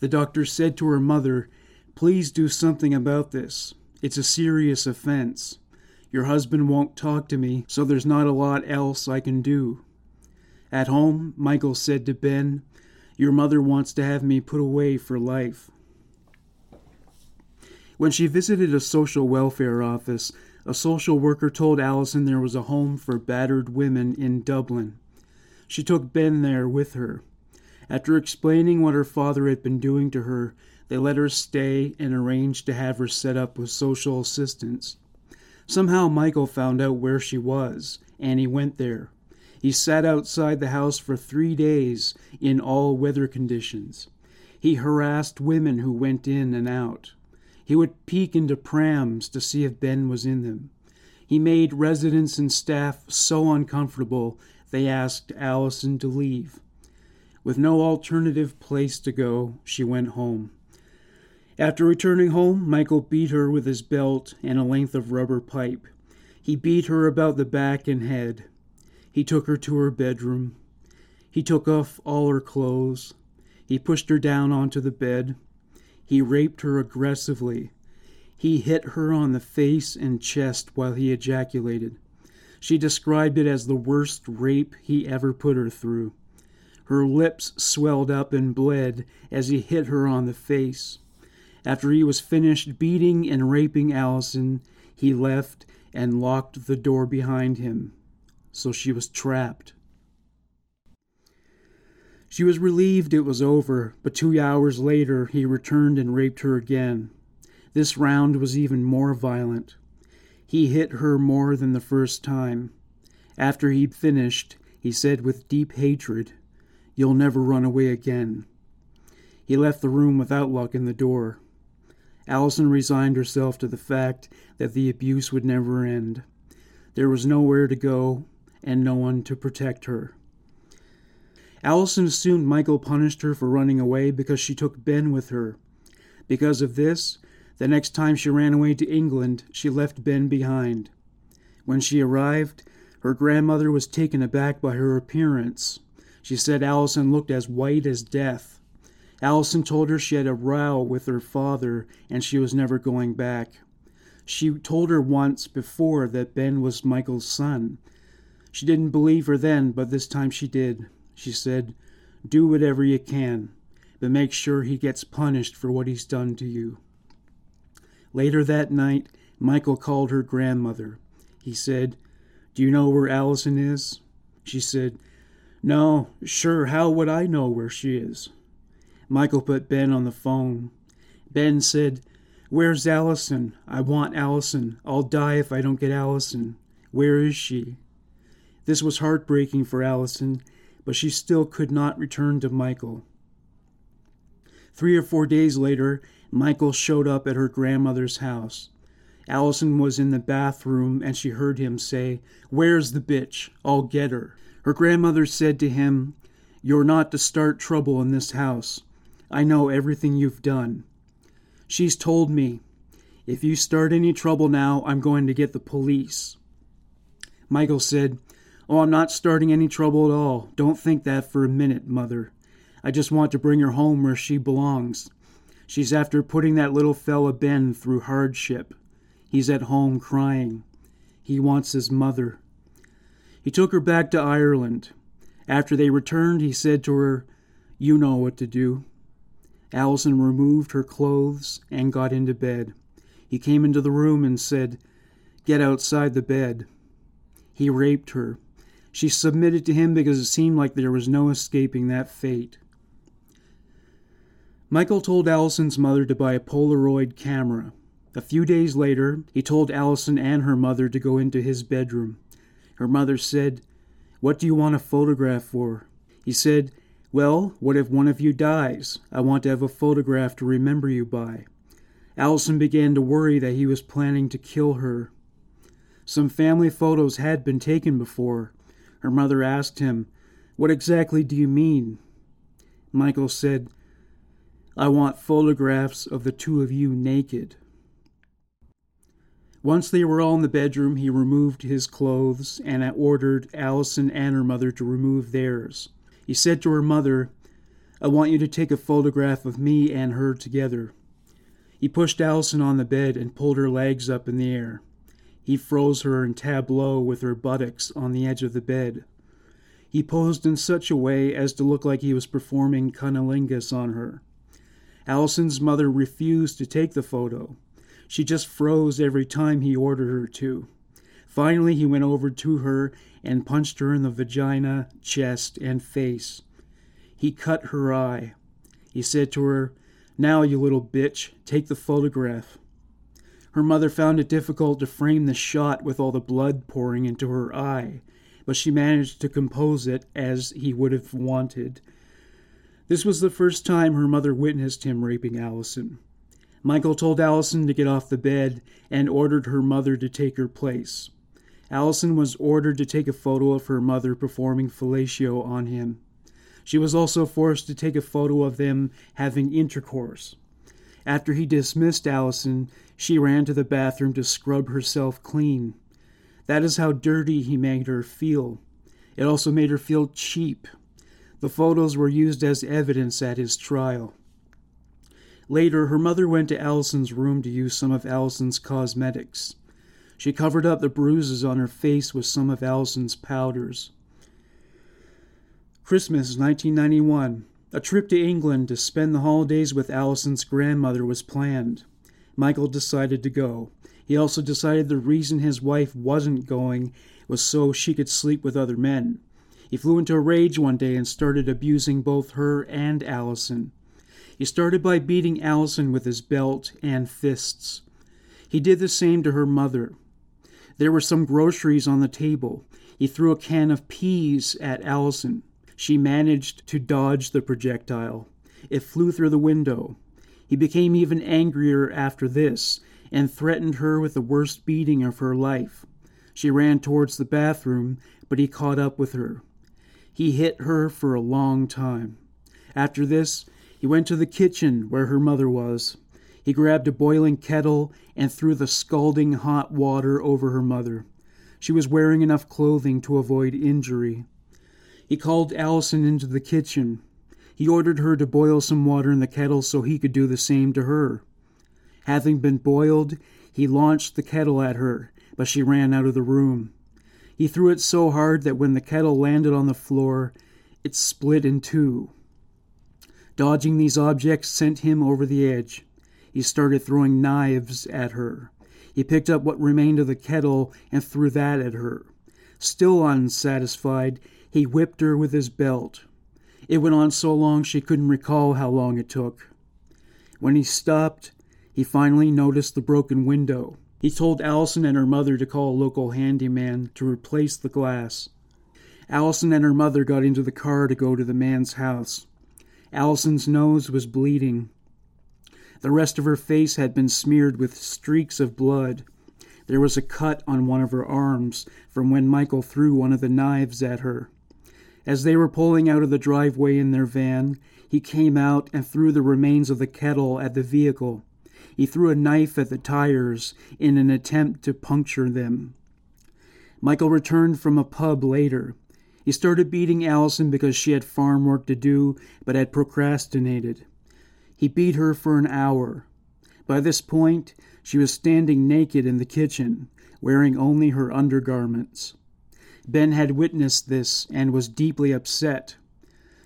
Speaker 1: The doctor said to her mother, Please do something about this. It's a serious offense. Your husband won't talk to me, so there's not a lot else I can do. At home, Michael said to Ben, Your mother wants to have me put away for life. When she visited a social welfare office, a social worker told Allison there was a home for battered women in Dublin. She took Ben there with her. After explaining what her father had been doing to her, they let her stay and arranged to have her set up with social assistance. Somehow Michael found out where she was, and he went there. He sat outside the house for three days in all weather conditions. He harassed women who went in and out. He would peek into prams to see if Ben was in them. He made residents and staff so uncomfortable they asked Allison to leave. With no alternative place to go, she went home. After returning home, Michael beat her with his belt and a length of rubber pipe. He beat her about the back and head. He took her to her bedroom. He took off all her clothes. He pushed her down onto the bed. He raped her aggressively. He hit her on the face and chest while he ejaculated. She described it as the worst rape he ever put her through. Her lips swelled up and bled as he hit her on the face. After he was finished beating and raping Allison, he left and locked the door behind him so she was trapped. She was relieved it was over, but two hours later he returned and raped her again. This round was even more violent. He hit her more than the first time. After he'd finished, he said with deep hatred, You'll never run away again. He left the room without locking the door. Allison resigned herself to the fact that the abuse would never end. There was nowhere to go, and no one to protect her. Allison assumed Michael punished her for running away because she took Ben with her. Because of this, the next time she ran away to England, she left Ben behind. When she arrived, her grandmother was taken aback by her appearance. She said Allison looked as white as death. Allison told her she had a row with her father and she was never going back. She told her once before that Ben was Michael's son, she didn't believe her then, but this time she did. She said, Do whatever you can, but make sure he gets punished for what he's done to you. Later that night, Michael called her grandmother. He said, Do you know where Allison is? She said, No, sure, how would I know where she is? Michael put Ben on the phone. Ben said, Where's Allison? I want Allison. I'll die if I don't get Allison. Where is she? This was heartbreaking for Allison, but she still could not return to Michael. Three or four days later, Michael showed up at her grandmother's house. Allison was in the bathroom and she heard him say, Where's the bitch? I'll get her. Her grandmother said to him, You're not to start trouble in this house. I know everything you've done. She's told me, If you start any trouble now, I'm going to get the police. Michael said, Oh, I'm not starting any trouble at all. Don't think that for a minute, Mother. I just want to bring her home where she belongs. She's after putting that little fella Ben through hardship. He's at home crying. He wants his mother. He took her back to Ireland. After they returned, he said to her, You know what to do. Allison removed her clothes and got into bed. He came into the room and said, Get outside the bed. He raped her. She submitted to him because it seemed like there was no escaping that fate. Michael told Allison's mother to buy a Polaroid camera. A few days later, he told Allison and her mother to go into his bedroom. Her mother said, What do you want a photograph for? He said, Well, what if one of you dies? I want to have a photograph to remember you by. Allison began to worry that he was planning to kill her. Some family photos had been taken before. Her mother asked him, What exactly do you mean? Michael said, I want photographs of the two of you naked. Once they were all in the bedroom, he removed his clothes and ordered Allison and her mother to remove theirs. He said to her mother, I want you to take a photograph of me and her together. He pushed Allison on the bed and pulled her legs up in the air. He froze her in tableau with her buttocks on the edge of the bed. He posed in such a way as to look like he was performing cunnilingus on her. Allison's mother refused to take the photo. She just froze every time he ordered her to. Finally, he went over to her and punched her in the vagina, chest, and face. He cut her eye. He said to her, Now, you little bitch, take the photograph. Her mother found it difficult to frame the shot with all the blood pouring into her eye, but she managed to compose it as he would have wanted. This was the first time her mother witnessed him raping Allison. Michael told Allison to get off the bed and ordered her mother to take her place. Allison was ordered to take a photo of her mother performing fellatio on him. She was also forced to take a photo of them having intercourse. After he dismissed Allison, she ran to the bathroom to scrub herself clean. That is how dirty he made her feel. It also made her feel cheap. The photos were used as evidence at his trial. Later, her mother went to Allison's room to use some of Allison's cosmetics. She covered up the bruises on her face with some of Allison's powders. Christmas 1991. A trip to England to spend the holidays with Allison's grandmother was planned. Michael decided to go. He also decided the reason his wife wasn't going was so she could sleep with other men. He flew into a rage one day and started abusing both her and Allison. He started by beating Allison with his belt and fists. He did the same to her mother. There were some groceries on the table. He threw a can of peas at Allison. She managed to dodge the projectile. It flew through the window. He became even angrier after this and threatened her with the worst beating of her life. She ran towards the bathroom, but he caught up with her. He hit her for a long time. After this, he went to the kitchen where her mother was. He grabbed a boiling kettle and threw the scalding hot water over her mother. She was wearing enough clothing to avoid injury. He called Allison into the kitchen. He ordered her to boil some water in the kettle so he could do the same to her. Having been boiled, he launched the kettle at her, but she ran out of the room. He threw it so hard that when the kettle landed on the floor, it split in two. Dodging these objects sent him over the edge. He started throwing knives at her. He picked up what remained of the kettle and threw that at her. Still unsatisfied, he whipped her with his belt. It went on so long she couldn't recall how long it took. When he stopped, he finally noticed the broken window. He told Allison and her mother to call a local handyman to replace the glass. Allison and her mother got into the car to go to the man's house. Allison's nose was bleeding. The rest of her face had been smeared with streaks of blood. There was a cut on one of her arms from when Michael threw one of the knives at her. As they were pulling out of the driveway in their van, he came out and threw the remains of the kettle at the vehicle. He threw a knife at the tires in an attempt to puncture them. Michael returned from a pub later. He started beating Allison because she had farm work to do but had procrastinated. He beat her for an hour. By this point, she was standing naked in the kitchen, wearing only her undergarments. Ben had witnessed this and was deeply upset.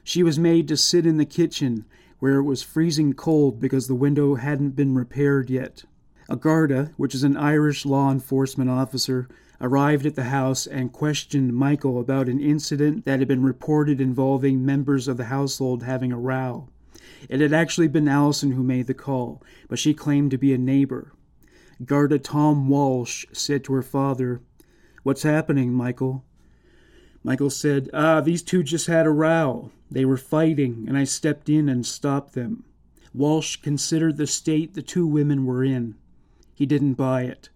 Speaker 1: She was made to sit in the kitchen, where it was freezing cold because the window hadn't been repaired yet. A Garda, which is an Irish law enforcement officer, arrived at the house and questioned Michael about an incident that had been reported involving members of the household having a row. It had actually been Allison who made the call, but she claimed to be a neighbor. Garda Tom Walsh said to her father, What's happening, Michael? Michael said, Ah, these two just had a row. They were fighting, and I stepped in and stopped them. Walsh considered the state the two women were in. He didn't buy it.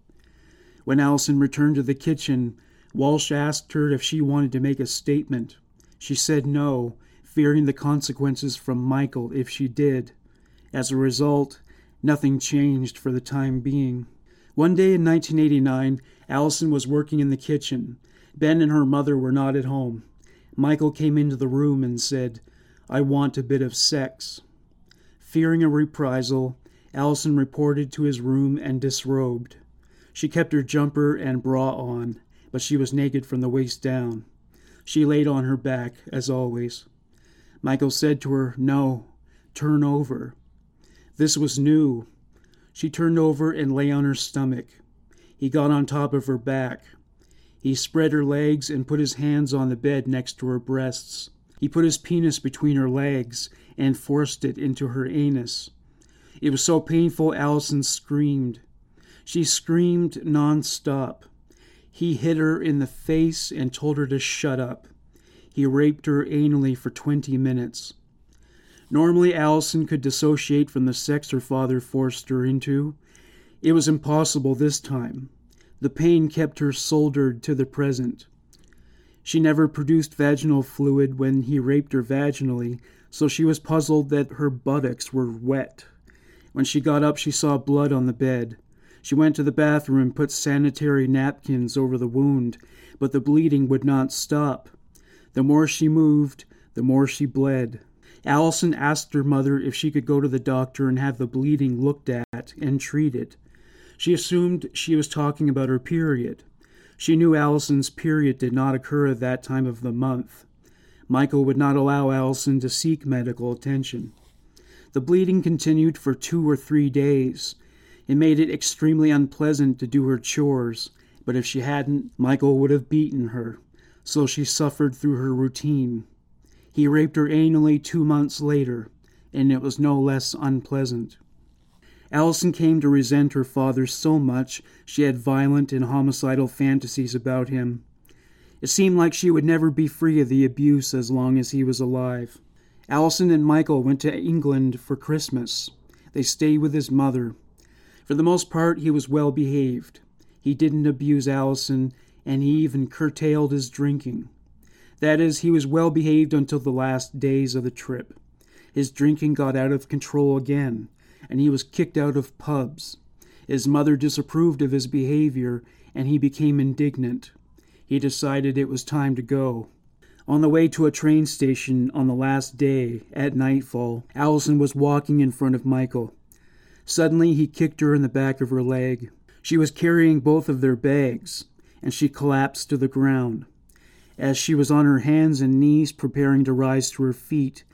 Speaker 1: When Allison returned to the kitchen, Walsh asked her if she wanted to make a statement. She said no, fearing the consequences from Michael if she did. As a result, nothing changed for the time being. One day in 1989, Allison was working in the kitchen. Ben and her mother were not at home. Michael came into the room and said, I want a bit of sex. Fearing a reprisal, Allison reported to his room and disrobed. She kept her jumper and bra on, but she was naked from the waist down. She laid on her back, as always. Michael said to her, No, turn over. This was new. She turned over and lay on her stomach. He got on top of her back. He spread her legs and put his hands on the bed next to her breasts. He put his penis between her legs and forced it into her anus. It was so painful, Allison screamed. She screamed non-stop. He hit her in the face and told her to shut up. He raped her anally for 20 minutes. Normally, Allison could dissociate from the sex her father forced her into. It was impossible this time. The pain kept her soldered to the present. She never produced vaginal fluid when he raped her vaginally, so she was puzzled that her buttocks were wet. When she got up, she saw blood on the bed. She went to the bathroom and put sanitary napkins over the wound, but the bleeding would not stop. The more she moved, the more she bled. Allison asked her mother if she could go to the doctor and have the bleeding looked at and treated. She assumed she was talking about her period. She knew Allison's period did not occur at that time of the month. Michael would not allow Allison to seek medical attention. The bleeding continued for two or three days. It made it extremely unpleasant to do her chores, but if she hadn't, Michael would have beaten her, so she suffered through her routine. He raped her anally two months later, and it was no less unpleasant. Allison came to resent her father so much she had violent and homicidal fantasies about him. It seemed like she would never be free of the abuse as long as he was alive. Allison and Michael went to England for Christmas. They stayed with his mother. For the most part, he was well behaved. He didn't abuse Allison, and he even curtailed his drinking. That is, he was well behaved until the last days of the trip. His drinking got out of control again, and he was kicked out of pubs. His mother disapproved of his behavior, and he became indignant. He decided it was time to go. On the way to a train station on the last day, at nightfall, Allison was walking in front of Michael. Suddenly, he kicked her in the back of her leg. She was carrying both of their bags, and she collapsed to the ground. As she was on her hands and knees preparing to rise to her feet,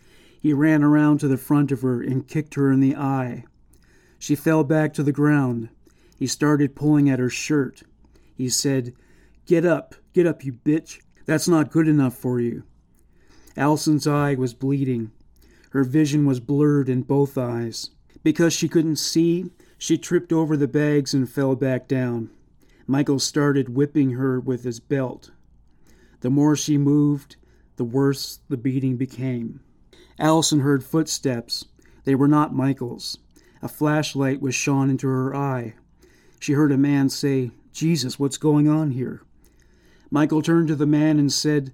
Speaker 1: he ran around to the front of her and kicked her in the eye. She fell back to the ground. He started pulling at her shirt. He said, Get up, get up, you bitch. That's not good enough for you. Allison's eye was bleeding. Her vision was blurred in both eyes. Because she couldn't see, she tripped over the bags and fell back down. Michael started whipping her with his belt. The more she moved, the worse the beating became. Allison heard footsteps. They were not Michael's. A flashlight was shone into her eye. She heard a man say, Jesus, what's going on here? Michael turned to the man and said,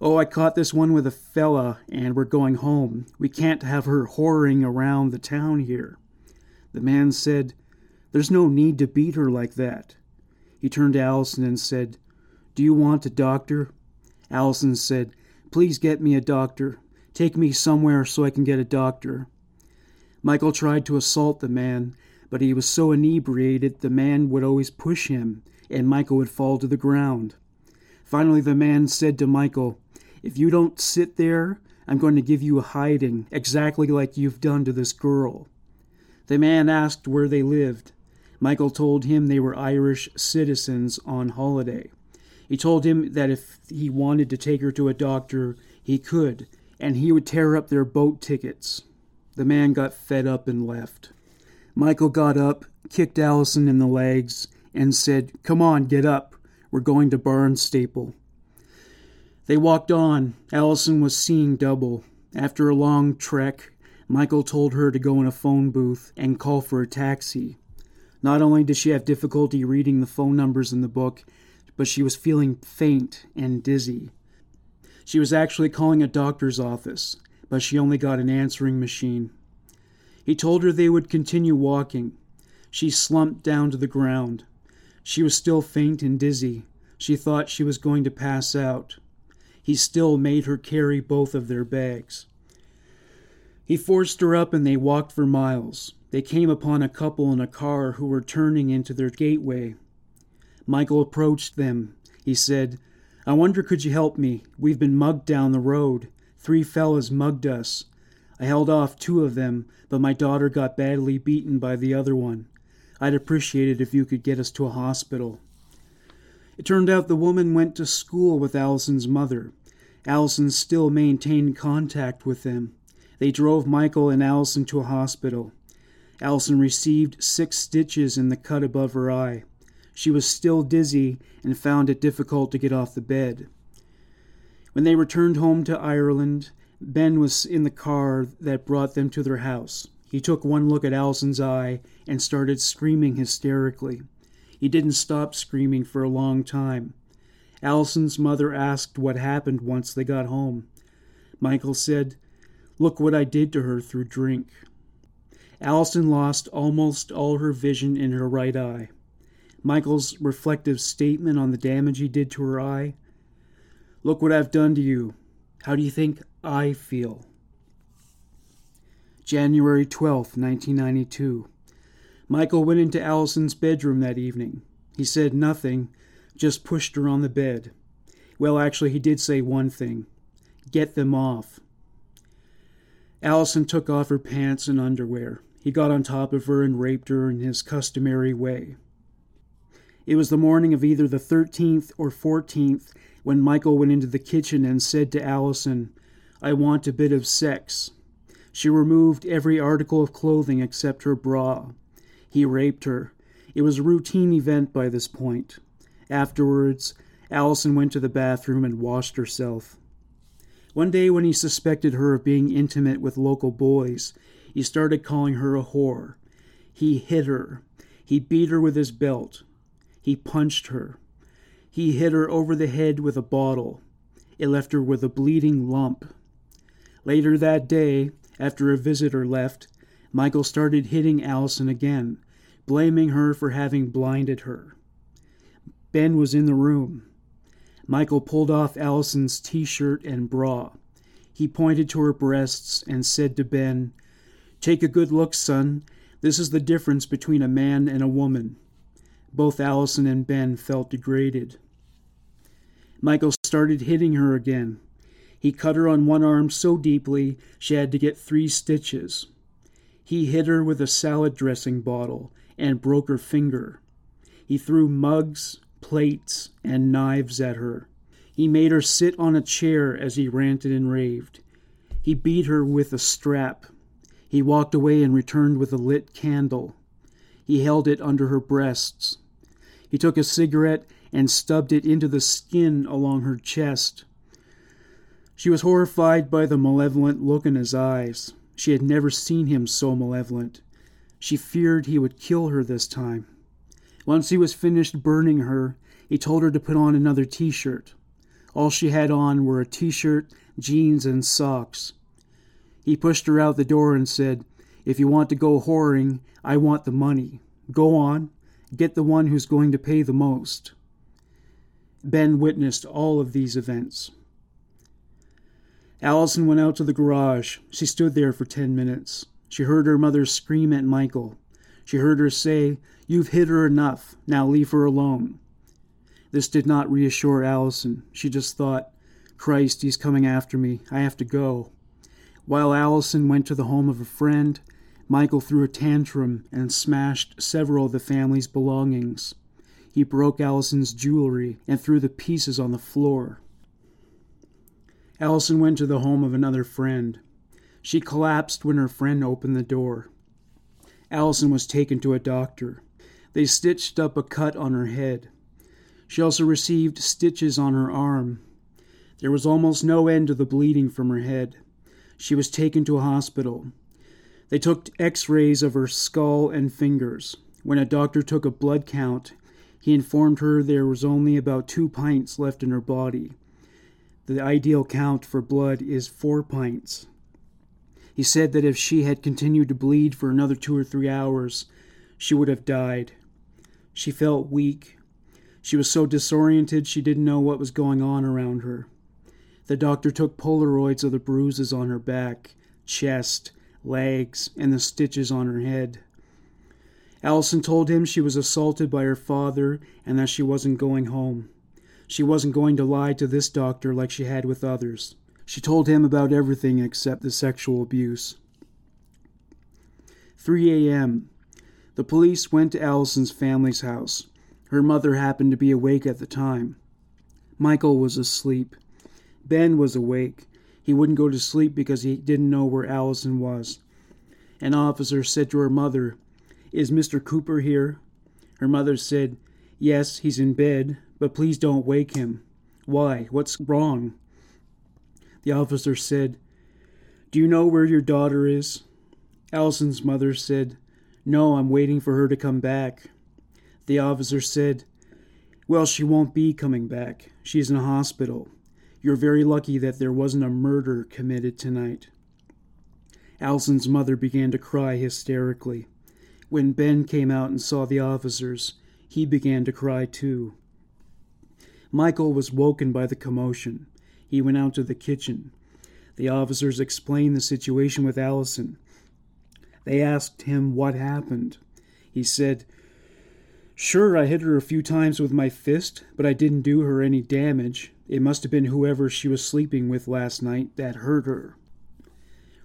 Speaker 1: Oh, I caught this one with a fella, and we're going home. We can't have her whoring around the town here. The man said, There's no need to beat her like that. He turned to Allison and said, Do you want a doctor? Allison said, Please get me a doctor. Take me somewhere so I can get a doctor. Michael tried to assault the man, but he was so inebriated the man would always push him, and Michael would fall to the ground. Finally, the man said to Michael, If you don't sit there, I'm going to give you a hiding, exactly like you've done to this girl. The man asked where they lived. Michael told him they were Irish citizens on holiday. He told him that if he wanted to take her to a doctor, he could, and he would tear up their boat tickets. The man got fed up and left. Michael got up, kicked Allison in the legs, and said, Come on, get up. We're going to Barnstaple. They walked on. Allison was seeing double. After a long trek, Michael told her to go in a phone booth and call for a taxi. Not only did she have difficulty reading the phone numbers in the book, but she was feeling faint and dizzy. She was actually calling a doctor's office, but she only got an answering machine. He told her they would continue walking. She slumped down to the ground. She was still faint and dizzy. She thought she was going to pass out. He still made her carry both of their bags. He forced her up and they walked for miles. They came upon a couple in a car who were turning into their gateway. Michael approached them. He said, I wonder could you help me? We've been mugged down the road. Three fellas mugged us. I held off two of them, but my daughter got badly beaten by the other one. I'd appreciate it if you could get us to a hospital. It turned out the woman went to school with Allison's mother. Allison still maintained contact with them. They drove Michael and Allison to a hospital. Allison received six stitches in the cut above her eye. She was still dizzy and found it difficult to get off the bed. When they returned home to Ireland, Ben was in the car that brought them to their house. He took one look at Allison's eye and started screaming hysterically. He didn't stop screaming for a long time. Allison's mother asked what happened once they got home. Michael said, Look what I did to her through drink. Allison lost almost all her vision in her right eye. Michael's reflective statement on the damage he did to her eye. Look what I've done to you. How do you think I feel? January 12, 1992. Michael went into Allison's bedroom that evening. He said nothing, just pushed her on the bed. Well, actually, he did say one thing get them off. Allison took off her pants and underwear. He got on top of her and raped her in his customary way. It was the morning of either the 13th or 14th when Michael went into the kitchen and said to Allison, I want a bit of sex. She removed every article of clothing except her bra. He raped her. It was a routine event by this point. Afterwards, Allison went to the bathroom and washed herself. One day, when he suspected her of being intimate with local boys, he started calling her a whore. He hit her. He beat her with his belt. He punched her. He hit her over the head with a bottle. It left her with a bleeding lump. Later that day, after a visitor left, Michael started hitting Allison again, blaming her for having blinded her. Ben was in the room. Michael pulled off Allison's t shirt and bra. He pointed to her breasts and said to Ben, Take a good look, son. This is the difference between a man and a woman. Both Allison and Ben felt degraded. Michael started hitting her again. He cut her on one arm so deeply she had to get three stitches. He hit her with a salad dressing bottle and broke her finger. He threw mugs, plates, and knives at her. He made her sit on a chair as he ranted and raved. He beat her with a strap. He walked away and returned with a lit candle. He held it under her breasts. He took a cigarette and stubbed it into the skin along her chest. She was horrified by the malevolent look in his eyes. She had never seen him so malevolent. She feared he would kill her this time. Once he was finished burning her, he told her to put on another t shirt. All she had on were a t shirt, jeans, and socks. He pushed her out the door and said, If you want to go whoring, I want the money. Go on, get the one who's going to pay the most. Ben witnessed all of these events. Allison went out to the garage. She stood there for ten minutes. She heard her mother scream at Michael. She heard her say, You've hit her enough. Now leave her alone. This did not reassure Allison. She just thought, Christ, he's coming after me. I have to go. While Allison went to the home of a friend, Michael threw a tantrum and smashed several of the family's belongings. He broke Allison's jewelry and threw the pieces on the floor. Allison went to the home of another friend. She collapsed when her friend opened the door. Allison was taken to a doctor. They stitched up a cut on her head. She also received stitches on her arm. There was almost no end to the bleeding from her head. She was taken to a hospital. They took x rays of her skull and fingers. When a doctor took a blood count, he informed her there was only about two pints left in her body. The ideal count for blood is four pints. He said that if she had continued to bleed for another two or three hours, she would have died. She felt weak. She was so disoriented she didn't know what was going on around her. The doctor took Polaroids of the bruises on her back, chest, legs, and the stitches on her head. Allison told him she was assaulted by her father and that she wasn't going home. She wasn't going to lie to this doctor like she had with others. She told him about everything except the sexual abuse. 3 a.m. The police went to Allison's family's house. Her mother happened to be awake at the time. Michael was asleep. Ben was awake. He wouldn't go to sleep because he didn't know where Allison was. An officer said to her mother, Is Mr. Cooper here? Her mother said, Yes, he's in bed, but please don't wake him. Why? What's wrong? The officer said, Do you know where your daughter is? Allison's mother said, No, I'm waiting for her to come back. The officer said, Well, she won't be coming back. She's in a hospital. You're very lucky that there wasn't a murder committed tonight. Allison's mother began to cry hysterically. When Ben came out and saw the officers, he began to cry too. Michael was woken by the commotion. He went out to the kitchen. The officers explained the situation with Allison. They asked him what happened. He said, Sure, I hit her a few times with my fist, but I didn't do her any damage. It must have been whoever she was sleeping with last night that hurt her.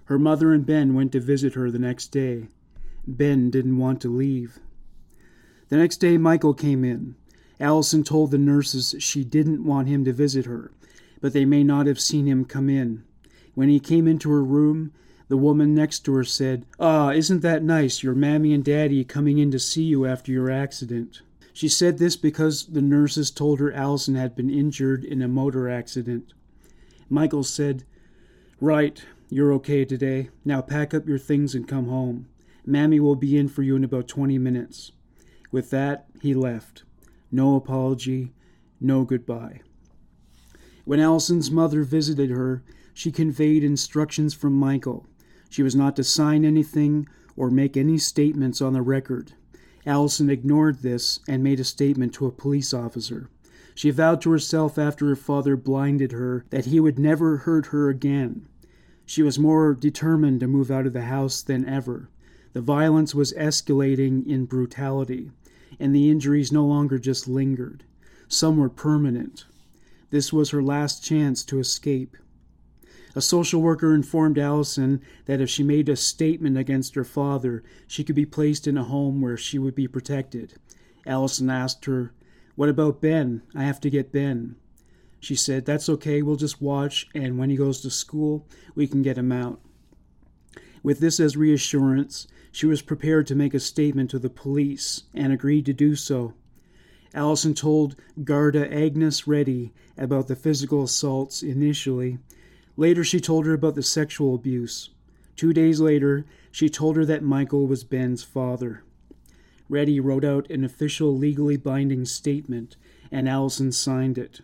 Speaker 1: Her mother and Ben went to visit her the next day. Ben didn't want to leave. The next day, Michael came in. Allison told the nurses she didn't want him to visit her, but they may not have seen him come in. When he came into her room, the woman next to her said, Ah, isn't that nice, your mammy and daddy coming in to see you after your accident? She said this because the nurses told her Allison had been injured in a motor accident. Michael said, Right, you're okay today. Now pack up your things and come home. Mammy will be in for you in about 20 minutes. With that, he left. No apology, no goodbye. When Allison's mother visited her, she conveyed instructions from Michael. She was not to sign anything or make any statements on the record. Allison ignored this and made a statement to a police officer. She vowed to herself after her father blinded her that he would never hurt her again. She was more determined to move out of the house than ever. The violence was escalating in brutality and the injuries no longer just lingered. Some were permanent. This was her last chance to escape. A social worker informed Allison that if she made a statement against her father, she could be placed in a home where she would be protected. Allison asked her, What about Ben? I have to get Ben. She said, That's okay, we'll just watch, and when he goes to school, we can get him out. With this as reassurance, she was prepared to make a statement to the police and agreed to do so. Allison told Garda Agnes Reddy about the physical assaults initially. Later, she told her about the sexual abuse. Two days later, She told her that Michael was Ben's father. Reddy wrote out an official legally binding statement, and Allison signed it.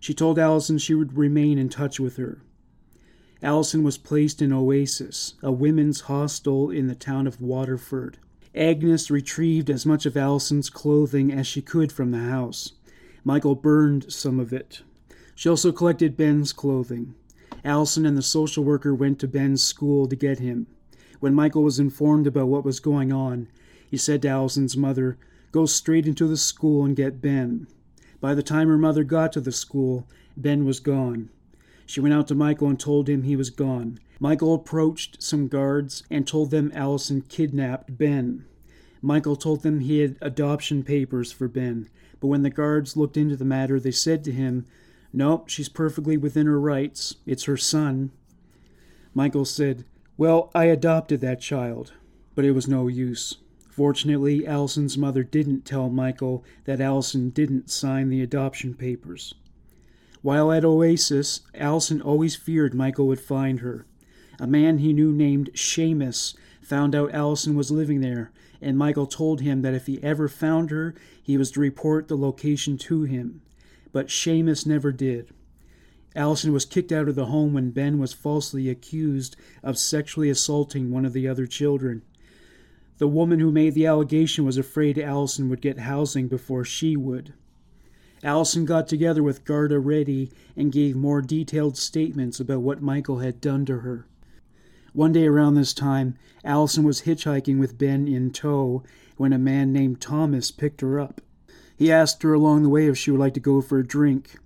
Speaker 1: She told Allison she would remain in touch with her. Allison was placed in Oasis, a women's hostel in the town of Waterford. Agnes retrieved as much of Allison's clothing as she could from the house. Michael burned some of it. She also collected Ben's clothing. Allison and the social worker went to Ben's school to get him. When Michael was informed about what was going on, he said to Allison's mother, Go straight into the school and get Ben. By the time her mother got to the school, Ben was gone. She went out to Michael and told him he was gone. Michael approached some guards and told them Allison kidnapped Ben. Michael told them he had adoption papers for Ben, but when the guards looked into the matter, they said to him, Nope, she's perfectly within her rights. It's her son. Michael said, Well, I adopted that child, but it was no use. Fortunately, Allison's mother didn't tell Michael that Allison didn't sign the adoption papers. While at Oasis, Allison always feared Michael would find her. A man he knew named Seamus found out Allison was living there, and Michael told him that if he ever found her, he was to report the location to him. But Seamus never did. Allison was kicked out of the home when Ben was falsely accused of sexually assaulting one of the other children. The woman who made the allegation was afraid Allison would get housing before she would. Allison got together with Garda Reddy and gave more detailed statements about what Michael had done to her. One day around this time, Allison was hitchhiking with Ben in tow when a man named Thomas picked her up. He asked her along the way if she would like to go for a drink.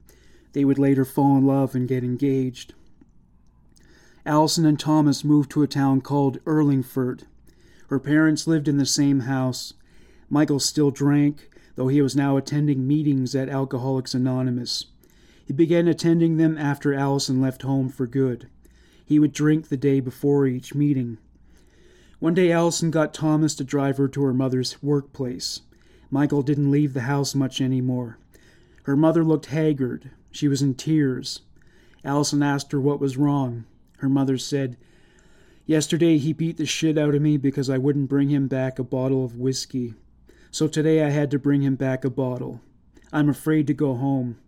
Speaker 1: They would later fall in love and get engaged. Allison and Thomas moved to a town called Urlingford. Her parents lived in the same house. Michael still drank, though he was now attending meetings at Alcoholics Anonymous. He began attending them after Allison left home for good. He would drink the day before each meeting. One day, Allison got Thomas to drive her to her mother's workplace. Michael didn't leave the house much anymore. Her mother looked haggard. She was in tears. Allison asked her what was wrong. Her mother said, Yesterday he beat the shit out of me because I wouldn't bring him back a bottle of whiskey. So today I had to bring him back a bottle. I'm afraid to go home.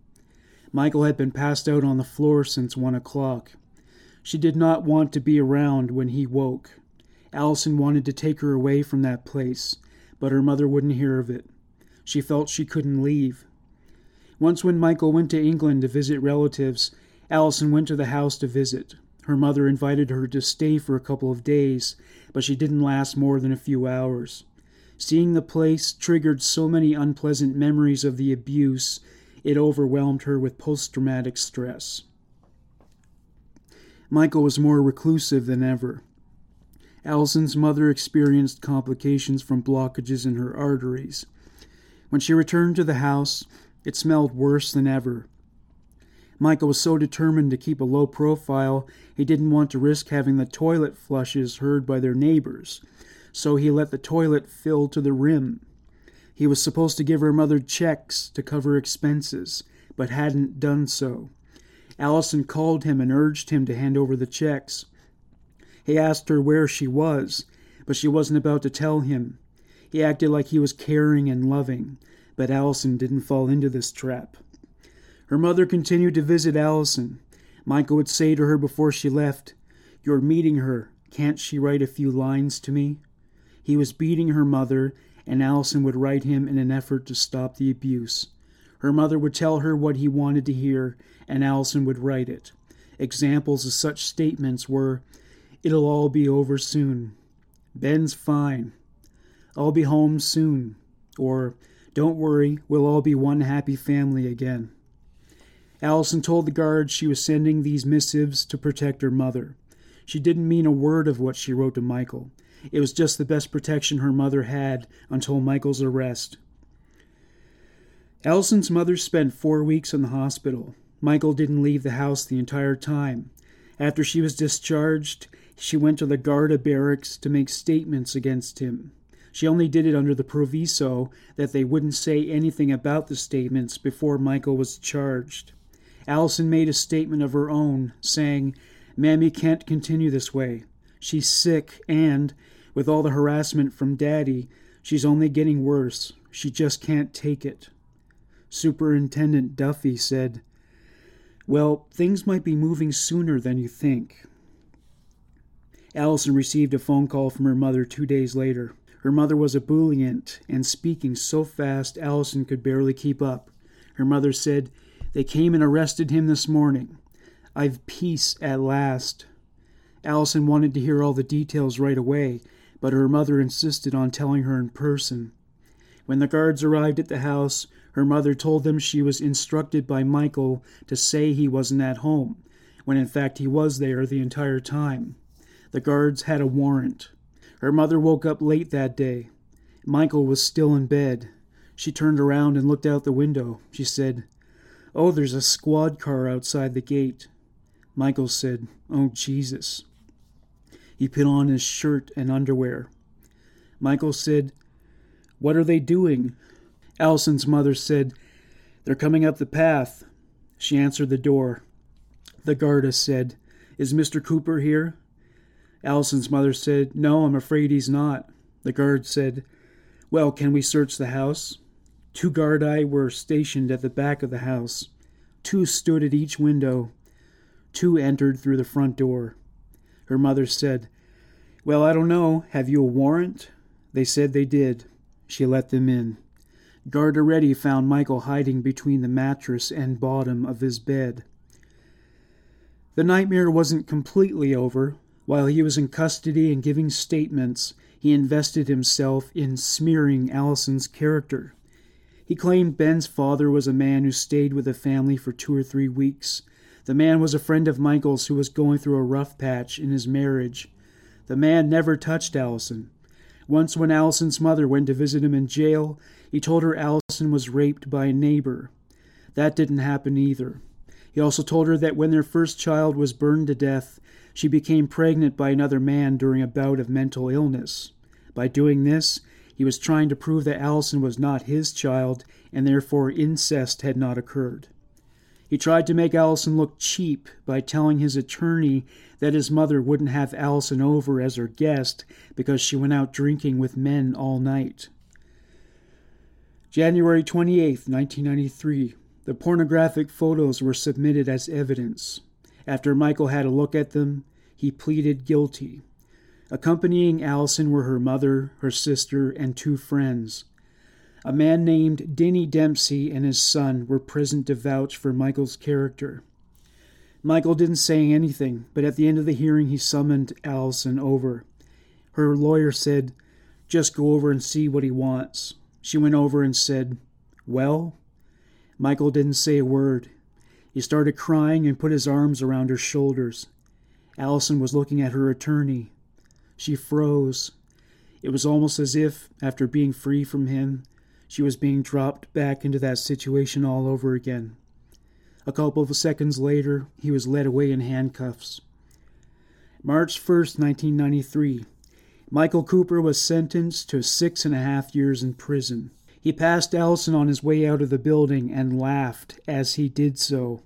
Speaker 1: Michael had been passed out on the floor since one o'clock. She did not want to be around when he woke. Allison wanted to take her away from that place, but her mother wouldn't hear of it. She felt she couldn't leave. Once, when Michael went to England to visit relatives, Allison went to the house to visit. Her mother invited her to stay for a couple of days, but she didn't last more than a few hours. Seeing the place triggered so many unpleasant memories of the abuse, it overwhelmed her with post traumatic stress. Michael was more reclusive than ever. Allison's mother experienced complications from blockages in her arteries. When she returned to the house, it smelled worse than ever. Michael was so determined to keep a low profile, he didn't want to risk having the toilet flushes heard by their neighbors, so he let the toilet fill to the rim. He was supposed to give her mother checks to cover expenses, but hadn't done so. Allison called him and urged him to hand over the checks. He asked her where she was, but she wasn't about to tell him. He acted like he was caring and loving, but Allison didn't fall into this trap. Her mother continued to visit Allison. Michael would say to her before she left, You're meeting her. Can't she write a few lines to me? He was beating her mother, and Allison would write him in an effort to stop the abuse. Her mother would tell her what he wanted to hear, and Allison would write it. Examples of such statements were, It'll all be over soon. Ben's fine. I'll be home soon. Or, Don't worry, we'll all be one happy family again. Allison told the guards she was sending these missives to protect her mother. She didn't mean a word of what she wrote to Michael. It was just the best protection her mother had until Michael's arrest. Allison's mother spent four weeks in the hospital. Michael didn't leave the house the entire time. After she was discharged, she went to the Garda barracks to make statements against him. She only did it under the proviso that they wouldn't say anything about the statements before Michael was charged. Allison made a statement of her own, saying, Mammy can't continue this way. She's sick, and With all the harassment from Daddy, she's only getting worse. She just can't take it. Superintendent Duffy said, Well, things might be moving sooner than you think. Allison received a phone call from her mother two days later. Her mother was ebullient and speaking so fast Allison could barely keep up. Her mother said, They came and arrested him this morning. I've peace at last. Allison wanted to hear all the details right away, but her mother insisted on telling her in person. When the guards arrived at the house, her mother told them she was instructed by Michael to say he wasn't at home, when in fact he was there the entire time. The guards had a warrant. Her mother woke up late that day. Michael was still in bed. She turned around and looked out the window. She said, Oh, there's a squad car outside the gate. Michael said, Oh, Jesus. He put on his shirt and underwear. Michael said, What are they doing? Allison's mother said, They're coming up the path. She answered the door. The guardess said, Is Mr. Cooper here? Allison's mother said, No, I'm afraid he's not. The guard said, Well, can we search the house? Two gardaí were stationed at the back of the house. Two stood at each window. Two entered through the front door. Her mother said, Well, I don't know. Have you a warrant? They said they did. She let them in. Garda Reddy found Michael hiding between the mattress and bottom of his bed. The nightmare wasn't completely over. While he was in custody and giving statements, he invested himself in smearing Allison's character. He claimed Ben's father was a man who stayed with the family for two or three weeks. The man was a friend of Michael's who was going through a rough patch in his marriage. The man never touched Allison. Once, when Allison's mother went to visit him in jail, he told her Allison was raped by a neighbor. That didn't happen either. He also told her that when their first child was burned to death, she became pregnant by another man during a bout of mental illness. By doing this, he was trying to prove that Allison was not his child and therefore incest had not occurred. He tried to make Allison look cheap by telling his attorney that his mother wouldn't have Allison over as her guest because she went out drinking with men all night. January 28, 1993. The pornographic photos were submitted as evidence. After Michael had a look at them, he pleaded guilty. Accompanying Allison were her mother, her sister, and two friends. A man named Denny Dempsey and his son were present to vouch for Michael's character. Michael didn't say anything, but at the end of the hearing he summoned Allison over. Her lawyer said, Just go over and see what he wants. She went over and said, Well? Michael didn't say a word. He started crying and put his arms around her shoulders. Allison was looking at her attorney. She froze. It was almost as if, after being free from him, she was being dropped back into that situation all over again. A couple of seconds later, he was led away in handcuffs. March 1st, 1993. Michael Cooper was sentenced to six and a half years in prison. He passed Allison on his way out of the building and laughed as he did so.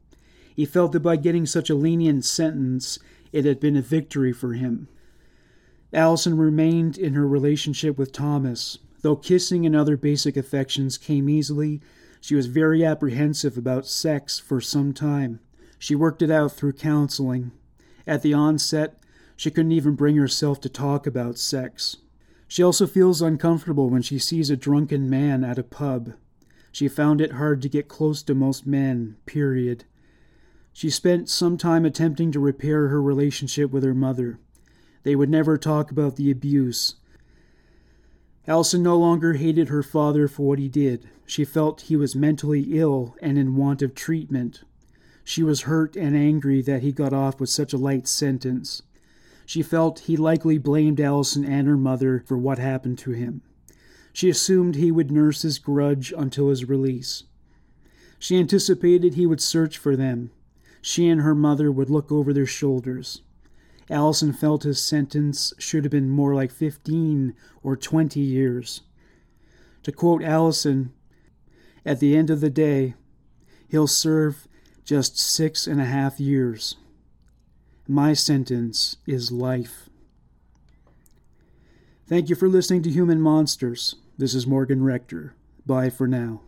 Speaker 1: He felt that by getting such a lenient sentence, it had been a victory for him. Allison remained in her relationship with Thomas. Though kissing and other basic affections came easily, she was very apprehensive about sex for some time. She worked it out through counseling. At the onset, she couldn't even bring herself to talk about sex. She also feels uncomfortable when she sees a drunken man at a pub. She found it hard to get close to most men, period. She spent some time attempting to repair her relationship with her mother. They would never talk about the abuse. Allison no longer hated her father for what he did. She felt he was mentally ill and in want of treatment. She was hurt and angry that he got off with such a light sentence. She felt he likely blamed Allison and her mother for what happened to him. She assumed he would nurse his grudge until his release. She anticipated he would search for them. She and her mother would look over their shoulders. Allison felt his sentence should have been more like 15 or 20 years. To quote Allison, at the end of the day, he'll serve just six and a half years. My sentence is life. Thank you for listening to Human Monsters. This is Morgan Rector. Bye for now.